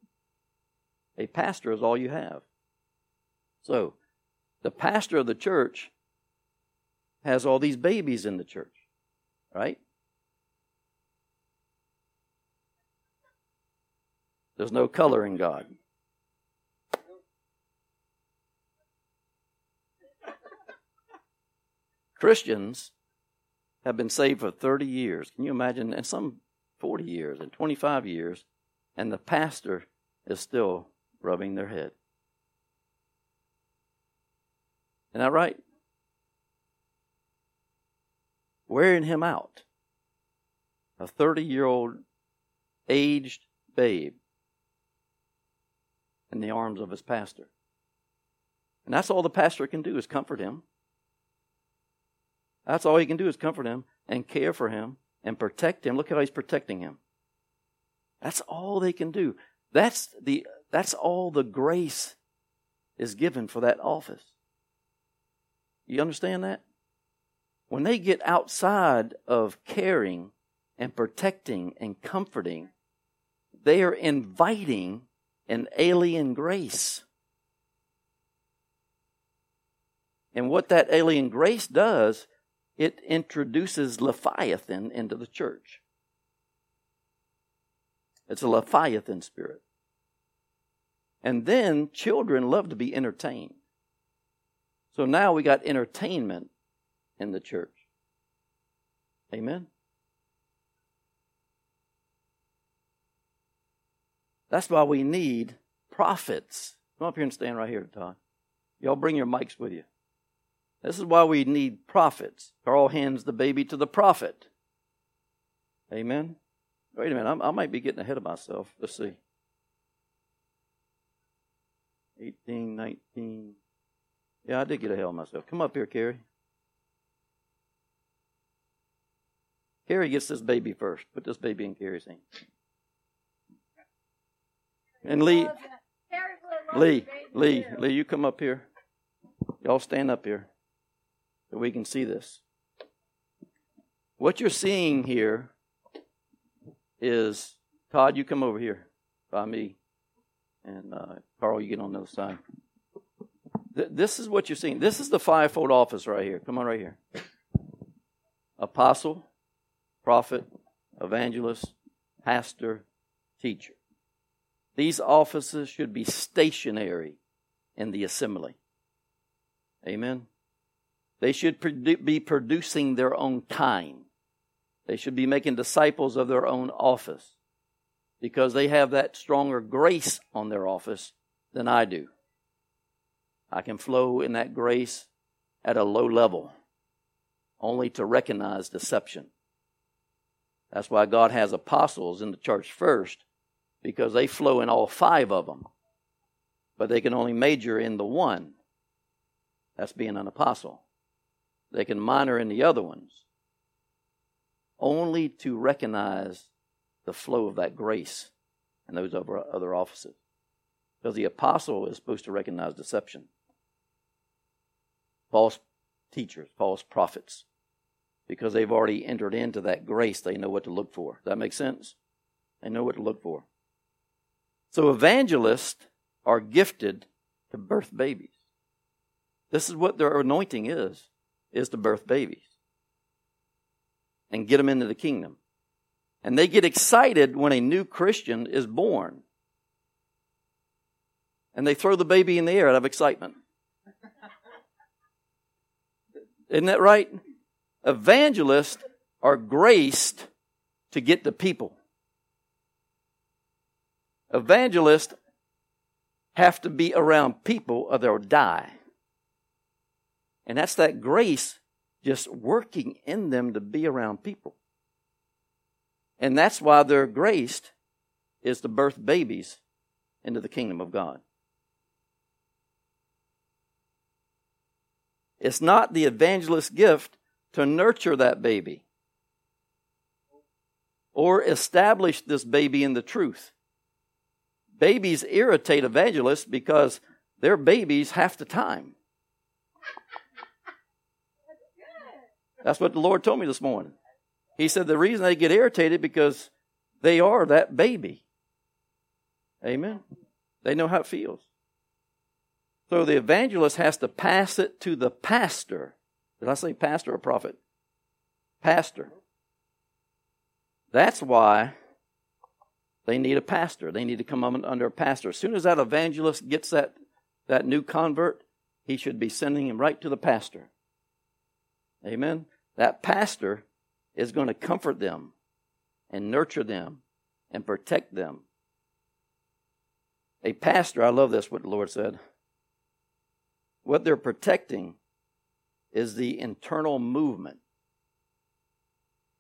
A pastor is all you have. So, the pastor of the church has all these babies in the church, right? There's no color in God. Christians have been saved for 30 years. Can you imagine? And some 40 years and 25 years, and the pastor is still rubbing their head. Isn't that right? Wearing him out. A 30 year old aged babe in the arms of his pastor. And that's all the pastor can do is comfort him. That's all he can do is comfort him and care for him and protect him. Look how he's protecting him. That's all they can do. That's the that's all the grace is given for that office. You understand that? When they get outside of caring and protecting and comforting, they are inviting an alien grace. And what that alien grace does, it introduces Leviathan into the church. It's a Leviathan spirit. And then children love to be entertained. So now we got entertainment in the church. Amen. That's why we need prophets. Come up here and stand right here, Todd. Y'all bring your mics with you. This is why we need prophets. Carl hands the baby to the prophet. Amen. Wait a minute, I'm, i might be getting ahead of myself. Let's see. 18, 19. Yeah, I did get ahead of myself. Come up here, Carrie. Carrie gets this baby first. Put this baby in Carrie's hand. And Lee, Lee, Lee, Lee, you come up here. Y'all stand up here so we can see this. What you're seeing here is Todd, you come over here by me, and uh, Carl, you get on the other side. Th- this is what you're seeing. This is the fivefold office right here. Come on, right here. Apostle, prophet, evangelist, pastor, teacher. These offices should be stationary in the assembly. Amen. They should be producing their own kind. They should be making disciples of their own office because they have that stronger grace on their office than I do. I can flow in that grace at a low level only to recognize deception. That's why God has apostles in the church first because they flow in all five of them. But they can only major in the one. That's being an apostle. They can minor in the other ones only to recognize the flow of that grace in those other offices. Because the apostle is supposed to recognize deception. False teachers, false prophets. Because they've already entered into that grace, they know what to look for. Does that make sense? They know what to look for. So evangelists are gifted to birth babies. This is what their anointing is, is to birth babies and get them into the kingdom. And they get excited when a new Christian is born. And they throw the baby in the air out of excitement. Isn't that right? Evangelists are graced to get the people. Evangelists have to be around people or they'll die. And that's that grace just working in them to be around people. And that's why they're graced is to birth babies into the kingdom of God. It's not the evangelist's gift to nurture that baby or establish this baby in the truth. Babies irritate evangelists because they're babies half the time. That's what the Lord told me this morning. He said the reason they get irritated because they are that baby. Amen. They know how it feels. So the evangelist has to pass it to the pastor. Did I say pastor or prophet? Pastor. That's why they need a pastor. They need to come under a pastor. As soon as that evangelist gets that, that new convert, he should be sending him right to the pastor. Amen. That pastor is going to comfort them and nurture them and protect them. A pastor, I love this, what the Lord said. What they're protecting is the internal movement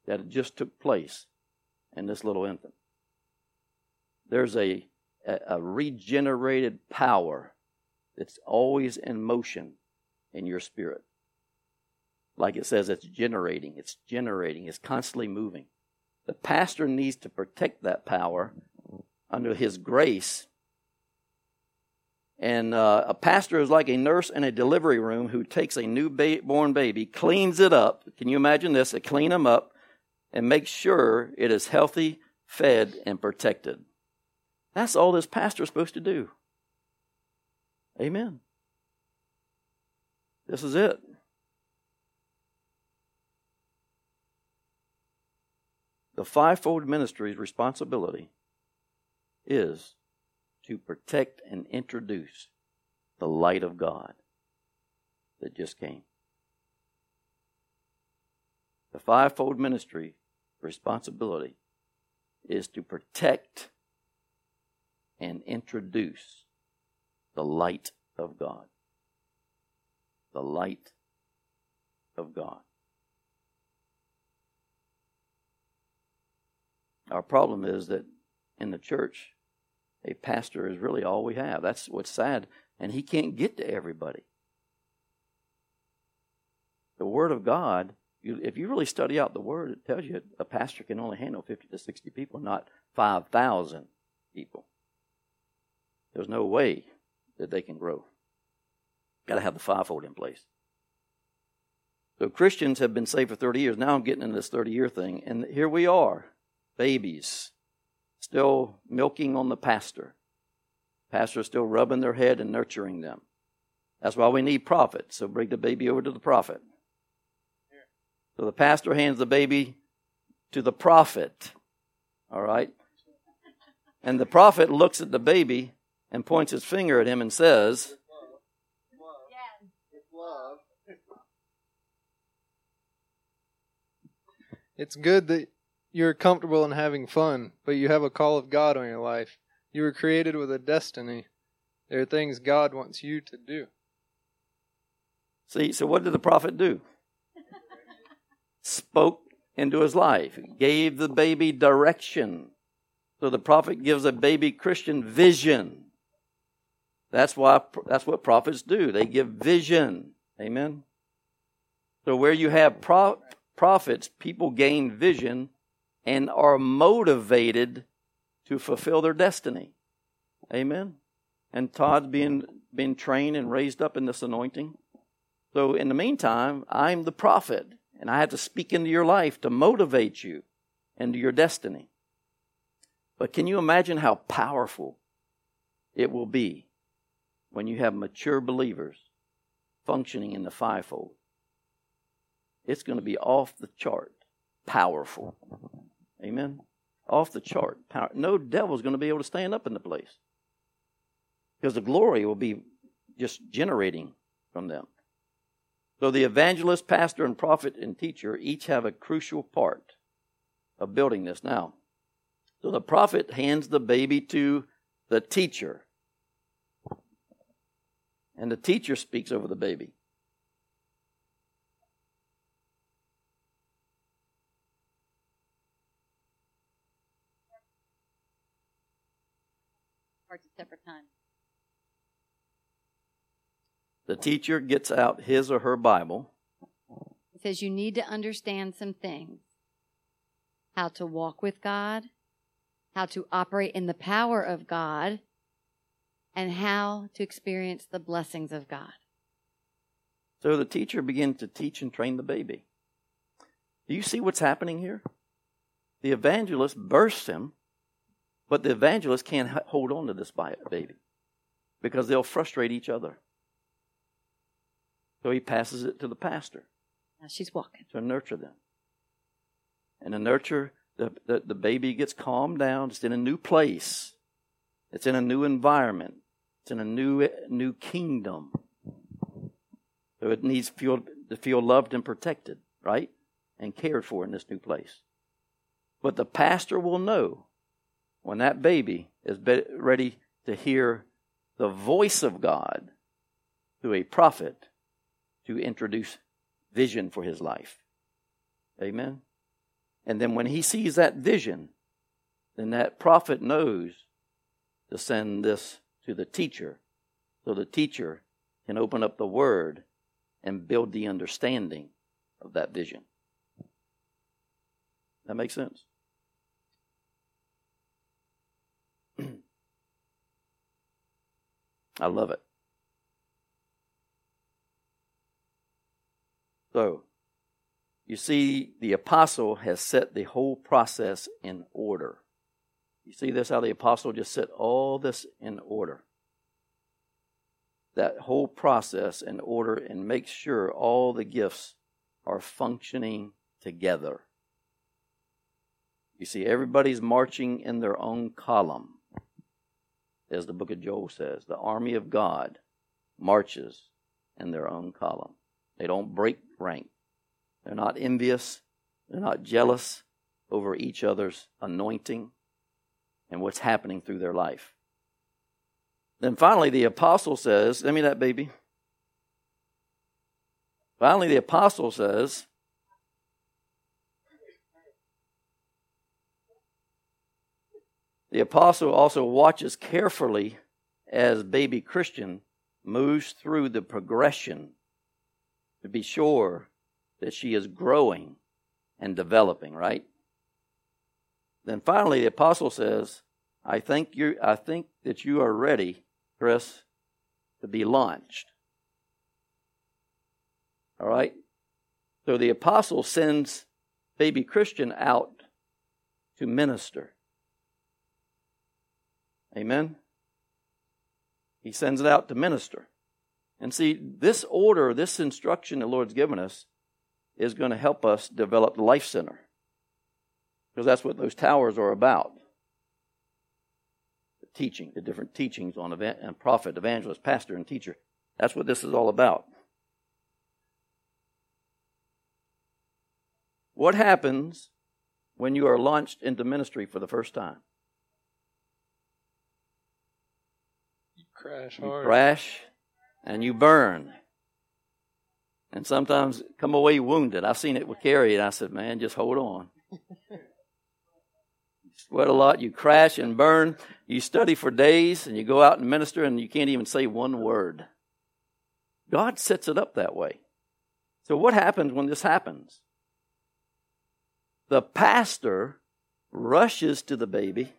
that just took place in this little infant. There's a, a, a regenerated power that's always in motion in your spirit like it says, it's generating, it's generating, it's constantly moving. The pastor needs to protect that power under His grace. And uh, a pastor is like a nurse in a delivery room who takes a newborn baby, cleans it up. Can you imagine this? They clean them up and make sure it is healthy, fed, and protected. That's all this pastor is supposed to do. Amen. This is it. The fivefold ministry's responsibility is to protect and introduce the light of God that just came. The fivefold ministry responsibility is to protect and introduce the light of God. The light of God. Our problem is that in the church, a pastor is really all we have. That's what's sad. And he can't get to everybody. The Word of God, if you really study out the Word, it tells you a pastor can only handle 50 to 60 people, not 5,000 people. There's no way that they can grow. Got to have the fivefold in place. So Christians have been saved for 30 years. Now I'm getting into this 30 year thing. And here we are, babies, still milking on the pastor. Pastor's still rubbing their head and nurturing them. That's why we need prophets. So bring the baby over to the prophet. So the pastor hands the baby to the prophet. All right? And the prophet looks at the baby and points his finger at him and says, It's love. It's good that you're comfortable and having fun, but you have a call of God on your life. You were created with a destiny. There are things God wants you to do. See, so what did the prophet do? Spoke into his life, gave the baby direction. So the prophet gives a baby Christian vision. That's why that's what prophets do. They give vision. Amen. So where you have pro- prophets, people gain vision and are motivated to fulfill their destiny. Amen. And Todd's being being trained and raised up in this anointing. So in the meantime, I'm the prophet, and I have to speak into your life to motivate you into your destiny. But can you imagine how powerful it will be when you have mature believers functioning in the fivefold? It's going to be off the chart powerful. Amen. Off the chart. Power. No devil's going to be able to stand up in the place. Because the glory will be just generating from them. So the evangelist, pastor, and prophet and teacher each have a crucial part of building this. Now, so the prophet hands the baby to the teacher. And the teacher speaks over the baby. parts at separate times. The teacher gets out his or her Bible. It says you need to understand some things how to walk with God, how to operate in the power of God, and how to experience the blessings of God. So the teacher begins to teach and train the baby. Do you see what's happening here? The evangelist bursts him but the evangelist can't hold on to this baby because they'll frustrate each other. So he passes it to the pastor. Now she's walking. To nurture them. And to nurture, the, the, the baby gets calmed down. It's in a new place. It's in a new environment. It's in a new, new kingdom. So it needs feel, to feel loved and protected, right? And cared for in this new place. But the pastor will know when that baby is ready to hear the voice of God through a prophet to introduce vision for his life. Amen. And then when he sees that vision, then that prophet knows to send this to the teacher so the teacher can open up the word and build the understanding of that vision. That makes sense? I love it. So, you see, the apostle has set the whole process in order. You see this, how the apostle just set all this in order. That whole process in order and makes sure all the gifts are functioning together. You see, everybody's marching in their own column, as the book of Joel says. The army of God marches in their own column. They don't break rank. They're not envious. They're not jealous over each other's anointing and what's happening through their life. Then finally, the apostle says, Let me that baby. Finally, the apostle says, The apostle also watches carefully as baby Christian moves through the progression to be sure that she is growing and developing, right? Then finally the apostle says, I think you I think that you are ready, Chris, to be launched. All right? So the apostle sends baby Christian out to minister. Amen? He sends it out to minister. And see, this order, this instruction the Lord's given us is going to help us develop the Life Center. Because that's what those towers are about. The teaching, the different teachings on event, and prophet, evangelist, pastor, and teacher. That's what this is all about. What happens when you are launched into ministry for the first time? You crash You hard. crash and you burn. And sometimes come away wounded. I've seen it with Carrie, and I said, man, just hold on. Sweat a lot, you crash and burn. You study for days, and you go out and minister, and you can't even say one word. God sets it up that way. So, what happens when this happens? The pastor rushes to the baby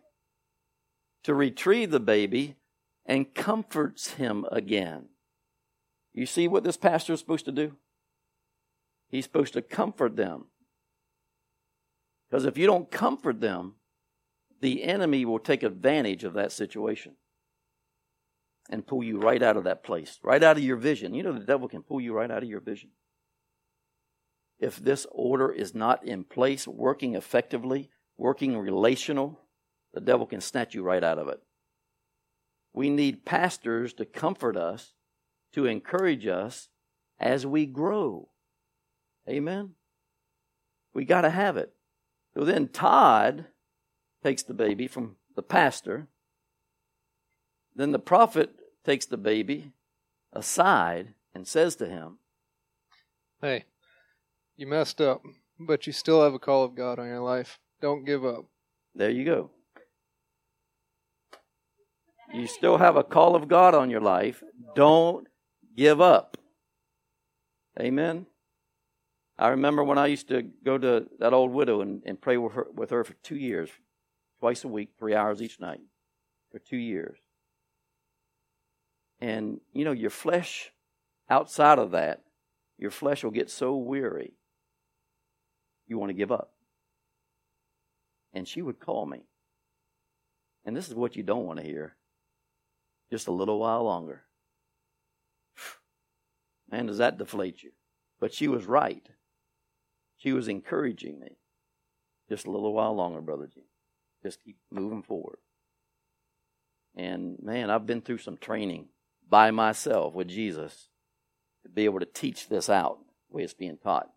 to retrieve the baby and comforts him again. You see what this pastor is supposed to do? He's supposed to comfort them. Because if you don't comfort them, the enemy will take advantage of that situation and pull you right out of that place, right out of your vision. You know, the devil can pull you right out of your vision. If this order is not in place, working effectively, working relational, the devil can snatch you right out of it. We need pastors to comfort us to encourage us as we grow. Amen? We got to have it. So then Todd takes the baby from the pastor. Then the prophet takes the baby aside and says to him, Hey, you messed up, but you still have a call of God on your life. Don't give up. There you go. You still have a call of God on your life. Don't give up. Amen. I remember when I used to go to that old widow and, and pray with her, with her for two years, twice a week, three hours each night, for two years. And, you know, your flesh, outside of that, your flesh will get so weary, you want to give up. And she would call me. And this is what you don't want to hear. Just a little while longer. Man, does that deflate you? But she was right. She was encouraging me. Just a little while longer, Brother G. Just keep moving forward. And man, I've been through some training by myself with Jesus to be able to teach this out the way it's being taught.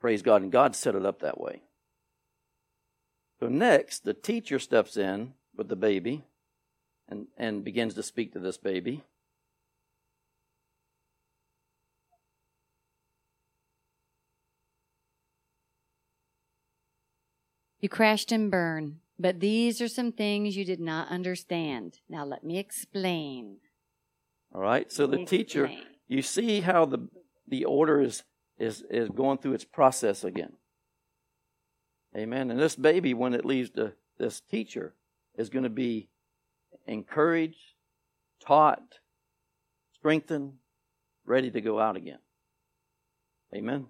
Praise God. And God set it up that way. So next, the teacher steps in with the baby and, and begins to speak to this baby. You crashed and burned, but these are some things you did not understand. Now let me explain. All right. So the teacher, Explain. you see how the the order is is is going through its process again. Amen. And this baby, when it leaves the this teacher, is going to be encouraged, taught, strengthened, ready to go out again. Amen.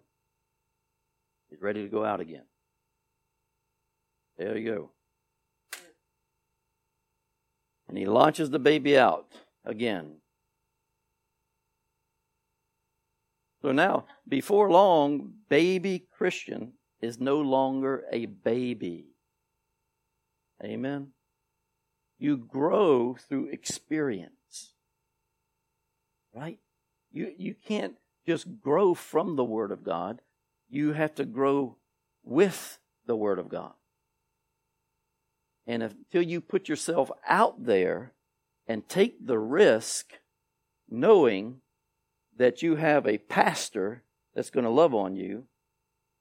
He's ready to go out again. There you go. And he launches the baby out again. So now, before long, baby Christian is no longer a baby. Amen. You grow through experience. Right? You, you can't just grow from the Word of God. You have to grow with the Word of God. And until you put yourself out there and take the risk, knowing that you have a pastor that's going to love on you,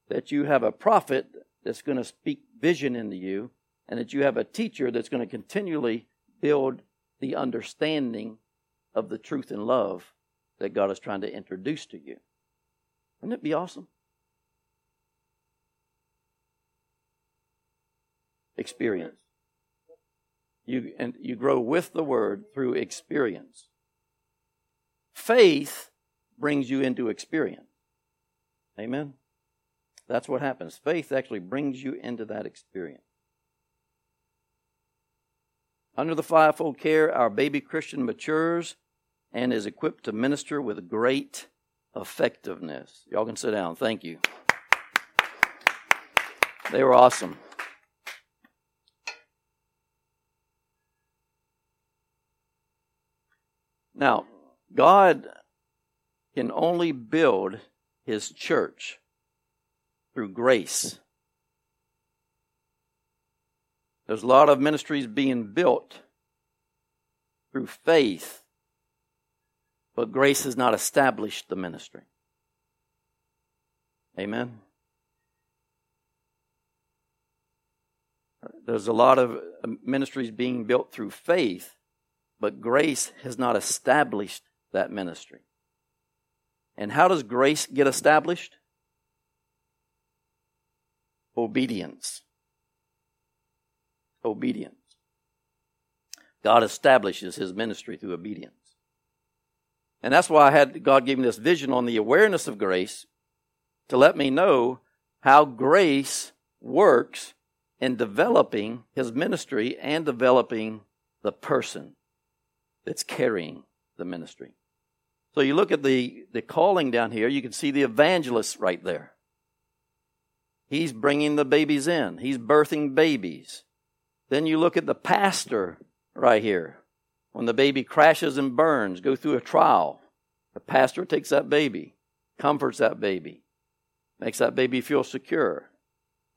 that you have a prophet that's going to speak vision into you, and that you have a teacher that's going to continually build the understanding of the truth and love that God is trying to introduce to you. Wouldn't it be awesome? Experience. You, and you grow with the word through experience. Faith brings you into experience. Amen? That's what happens. Faith actually brings you into that experience. Under the fivefold care, our baby Christian matures and is equipped to minister with great effectiveness. Y'all can sit down. Thank you. They were awesome. Now, God can only build his church through grace. There's a lot of ministries being built through faith, but grace has not established the ministry. Amen. There's a lot of ministries being built through faith, but grace has not established that ministry. And how does grace get established? Obedience. Obedience. God establishes his ministry through obedience. And that's why I had God give me this vision on the awareness of grace to let me know how grace works in developing his ministry and developing the person that's carrying the ministry. So you look at the, the calling down here, you can see the evangelist right there. He's bringing the babies in, he's birthing babies. Then you look at the pastor right here. When the baby crashes and burns, go through a trial, the pastor takes that baby, comforts that baby, makes that baby feel secure.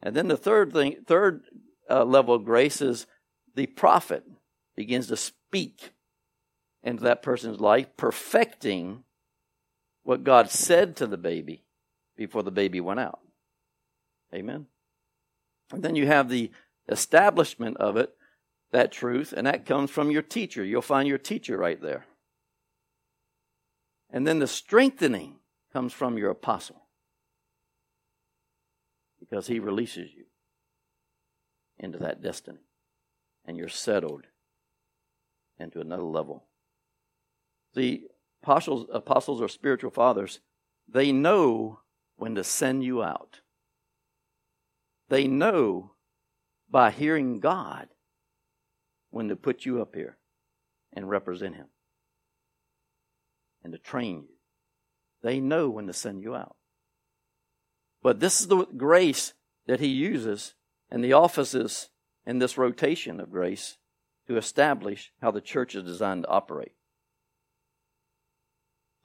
And then the third thing, third uh, level of grace is the prophet begins to speak into that person's life, perfecting what God said to the baby before the baby went out. Amen. And then you have the establishment of it, that truth, and that comes from your teacher. You'll find your teacher right there. And then the strengthening comes from your apostle because he releases you into that destiny and you're settled into another level the apostles, apostles or spiritual fathers, they know when to send you out. They know by hearing God when to put you up here and represent Him and to train you. They know when to send you out. But this is the grace that He uses and the offices in this rotation of grace to establish how the church is designed to operate.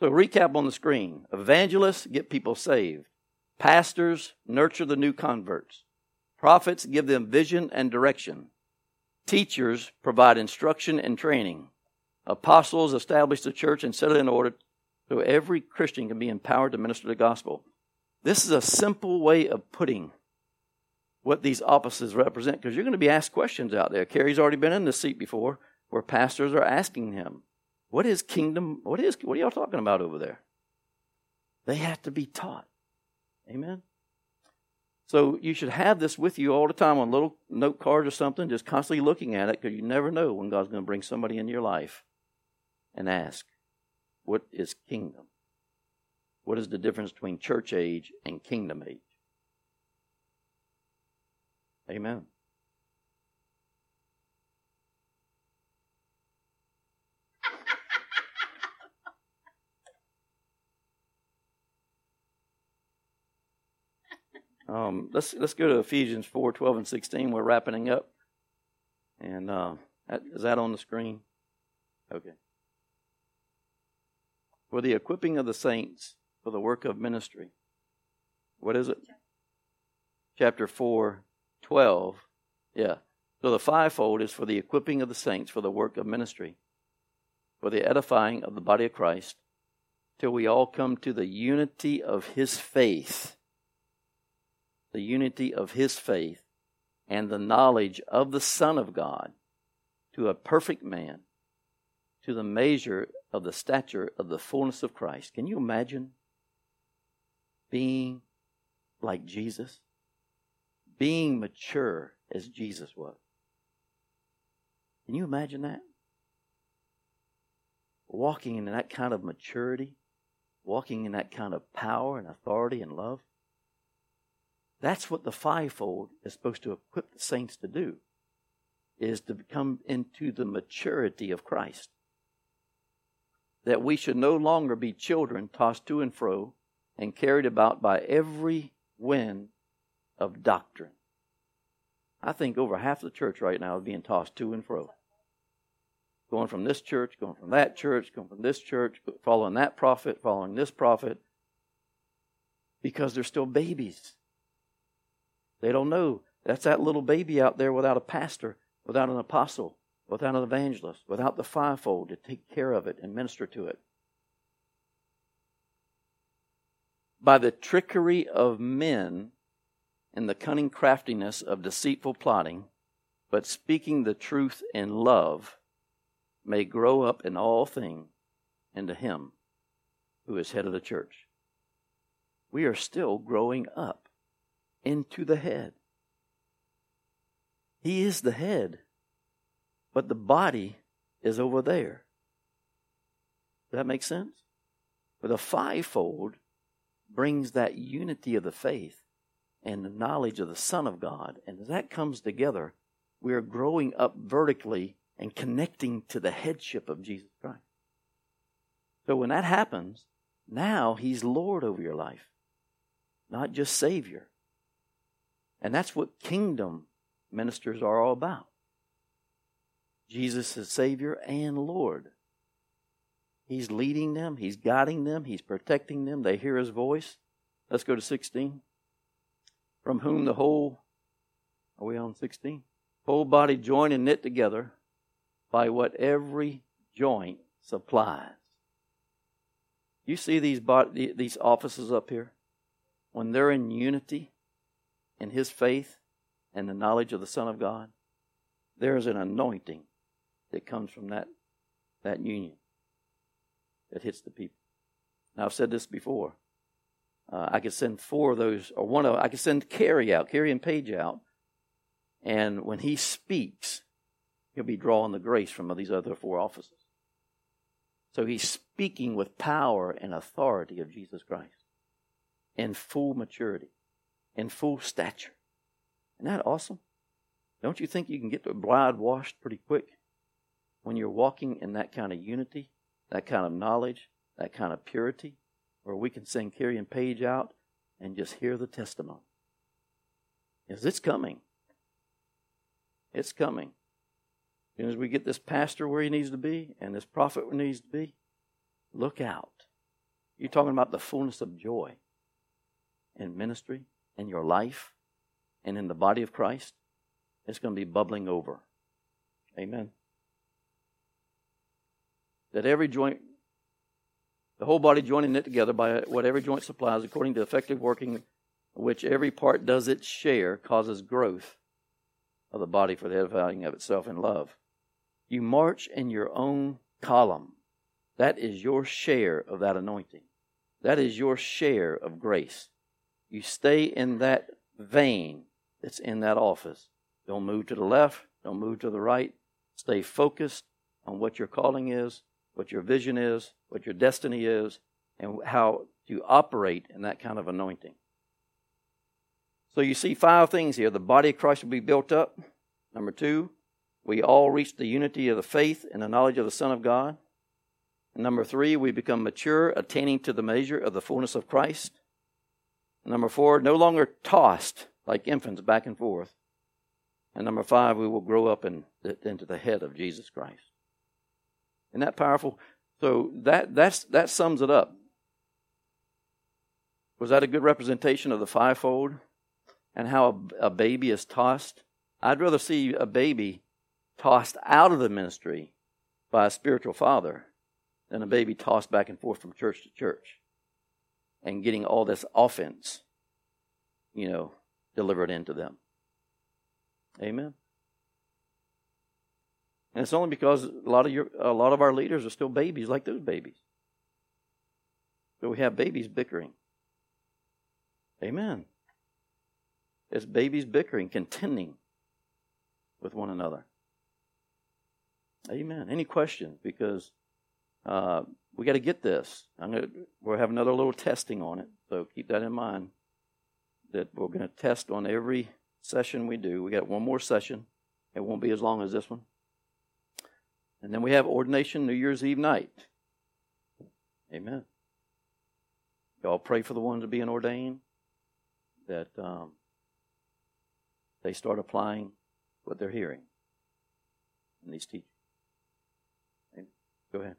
So, recap on the screen. Evangelists get people saved, pastors nurture the new converts, prophets give them vision and direction, teachers provide instruction and training, apostles establish the church and set it in order so every Christian can be empowered to minister the gospel. This is a simple way of putting what these offices represent because you're going to be asked questions out there. Kerry's already been in this seat before where pastors are asking him, what is kingdom? What is what are y'all talking about over there? They have to be taught. Amen. So you should have this with you all the time on little note cards or something, just constantly looking at it because you never know when God's going to bring somebody into your life and ask, what is kingdom? What is the difference between church age and kingdom age? Amen. Um, let's let's go to Ephesians 4, 12 and 16. We're wrapping up. And uh, is that on the screen? Okay. For the equipping of the saints for the work of ministry. What is it? Chapter 4, 12. Yeah. So the fivefold is for the equipping of the saints for the work of ministry, for the edifying of the body of Christ, till we all come to the unity of his faith the unity of his faith and the knowledge of the Son of God to a perfect man, to the measure of the stature of the fullness of Christ. Can you imagine being like Jesus? Being mature as Jesus was. Can you imagine that? Walking in that kind of maturity, walking in that kind of power and authority and love. That's what the fivefold is supposed to equip the saints to do, is to come into the maturity of Christ. That we should no longer be children tossed to and fro and carried about by every wind of doctrine. I think over half the church right now is being tossed to and fro. Going from this church, going from that church, going from this church, following that prophet, following this prophet, because they're still babies. They don't know. That's that little baby out there without a pastor, without an apostle, without an evangelist, without the fivefold to take care of it and minister to it. By the trickery of men and the cunning craftiness of deceitful plotting, but speaking the truth in love, may grow up in all things into Him who is head of the church. We are still growing up into the head. He is the head, but the body is over there. Does that make sense? But the fivefold brings that unity of the faith and the knowledge of the Son of God. And as that comes together, we are growing up vertically and connecting to the headship of Jesus Christ. So when that happens, now He's Lord over your life, not just Savior. And that's what kingdom ministers are all about. Jesus is Savior and Lord. He's leading them, He's guiding them, He's protecting them. They hear His voice. Let's go to 16. From whom the whole, are we on 16? Whole body joined and knit together by what every joint supplies. You see these, these offices up here? When they're in unity, in his faith and the knowledge of the Son of God, there is an anointing that comes from that, that union that hits the people. Now, I've said this before. Uh, I could send four of those, or one of I could send Carrie out, Carrie and Paige out, and when he speaks, he'll be drawing the grace from these other four offices. So he's speaking with power and authority of Jesus Christ in full maturity in full stature. Isn't that awesome? Don't you think you can get the bride washed pretty quick when you're walking in that kind of unity, that kind of knowledge, that kind of purity, where we can send Carrie and Paige out and just hear the testimony? Because it's coming. It's coming. As soon as we get this pastor where he needs to be and this prophet where he needs to be, look out. You're talking about the fullness of joy in ministry in your life and in the body of Christ, it's going to be bubbling over. Amen. That every joint, the whole body joining knit together by what every joint supplies, according to effective working, which every part does its share, causes growth of the body for the edifying of itself in love. You march in your own column. That is your share of that anointing. That is your share of grace. You stay in that vein that's in that office. Don't move to the left, don't move to the right. Stay focused on what your calling is what your vision is, what your destiny is, and how to operate in that kind of anointing. So you see five things here. The body of Christ will be built up. Number two, we all reach the unity of the faith and the knowledge of the Son of God. Number three, we become mature, attaining to the measure of the fullness of Christ. Number four, no longer tossed like infants back and forth. And number five, we will grow up in, into the head of Jesus Christ. Isn't that powerful? So that that's that sums it up. Was that a good representation of the fivefold and how a, a baby is tossed? I'd rather see a baby tossed out of the ministry by a spiritual father than a baby tossed back and forth from church to church and getting all this offense, you know, delivered into them. Amen. And it's only because a lot of your a lot of our leaders are still babies like those babies. So we have babies bickering. Amen. It's babies bickering, contending with one another. Amen. Any questions? Because uh, we got to get this. I'm gonna we'll have another little testing on it, so keep that in mind. That we're going to test on every session we do. We got one more session. It won't be as long as this one. And then we have ordination New Year's Eve night. Amen. Y'all pray for the ones being ordained that um, they start applying what they're hearing in these teachings. Go ahead.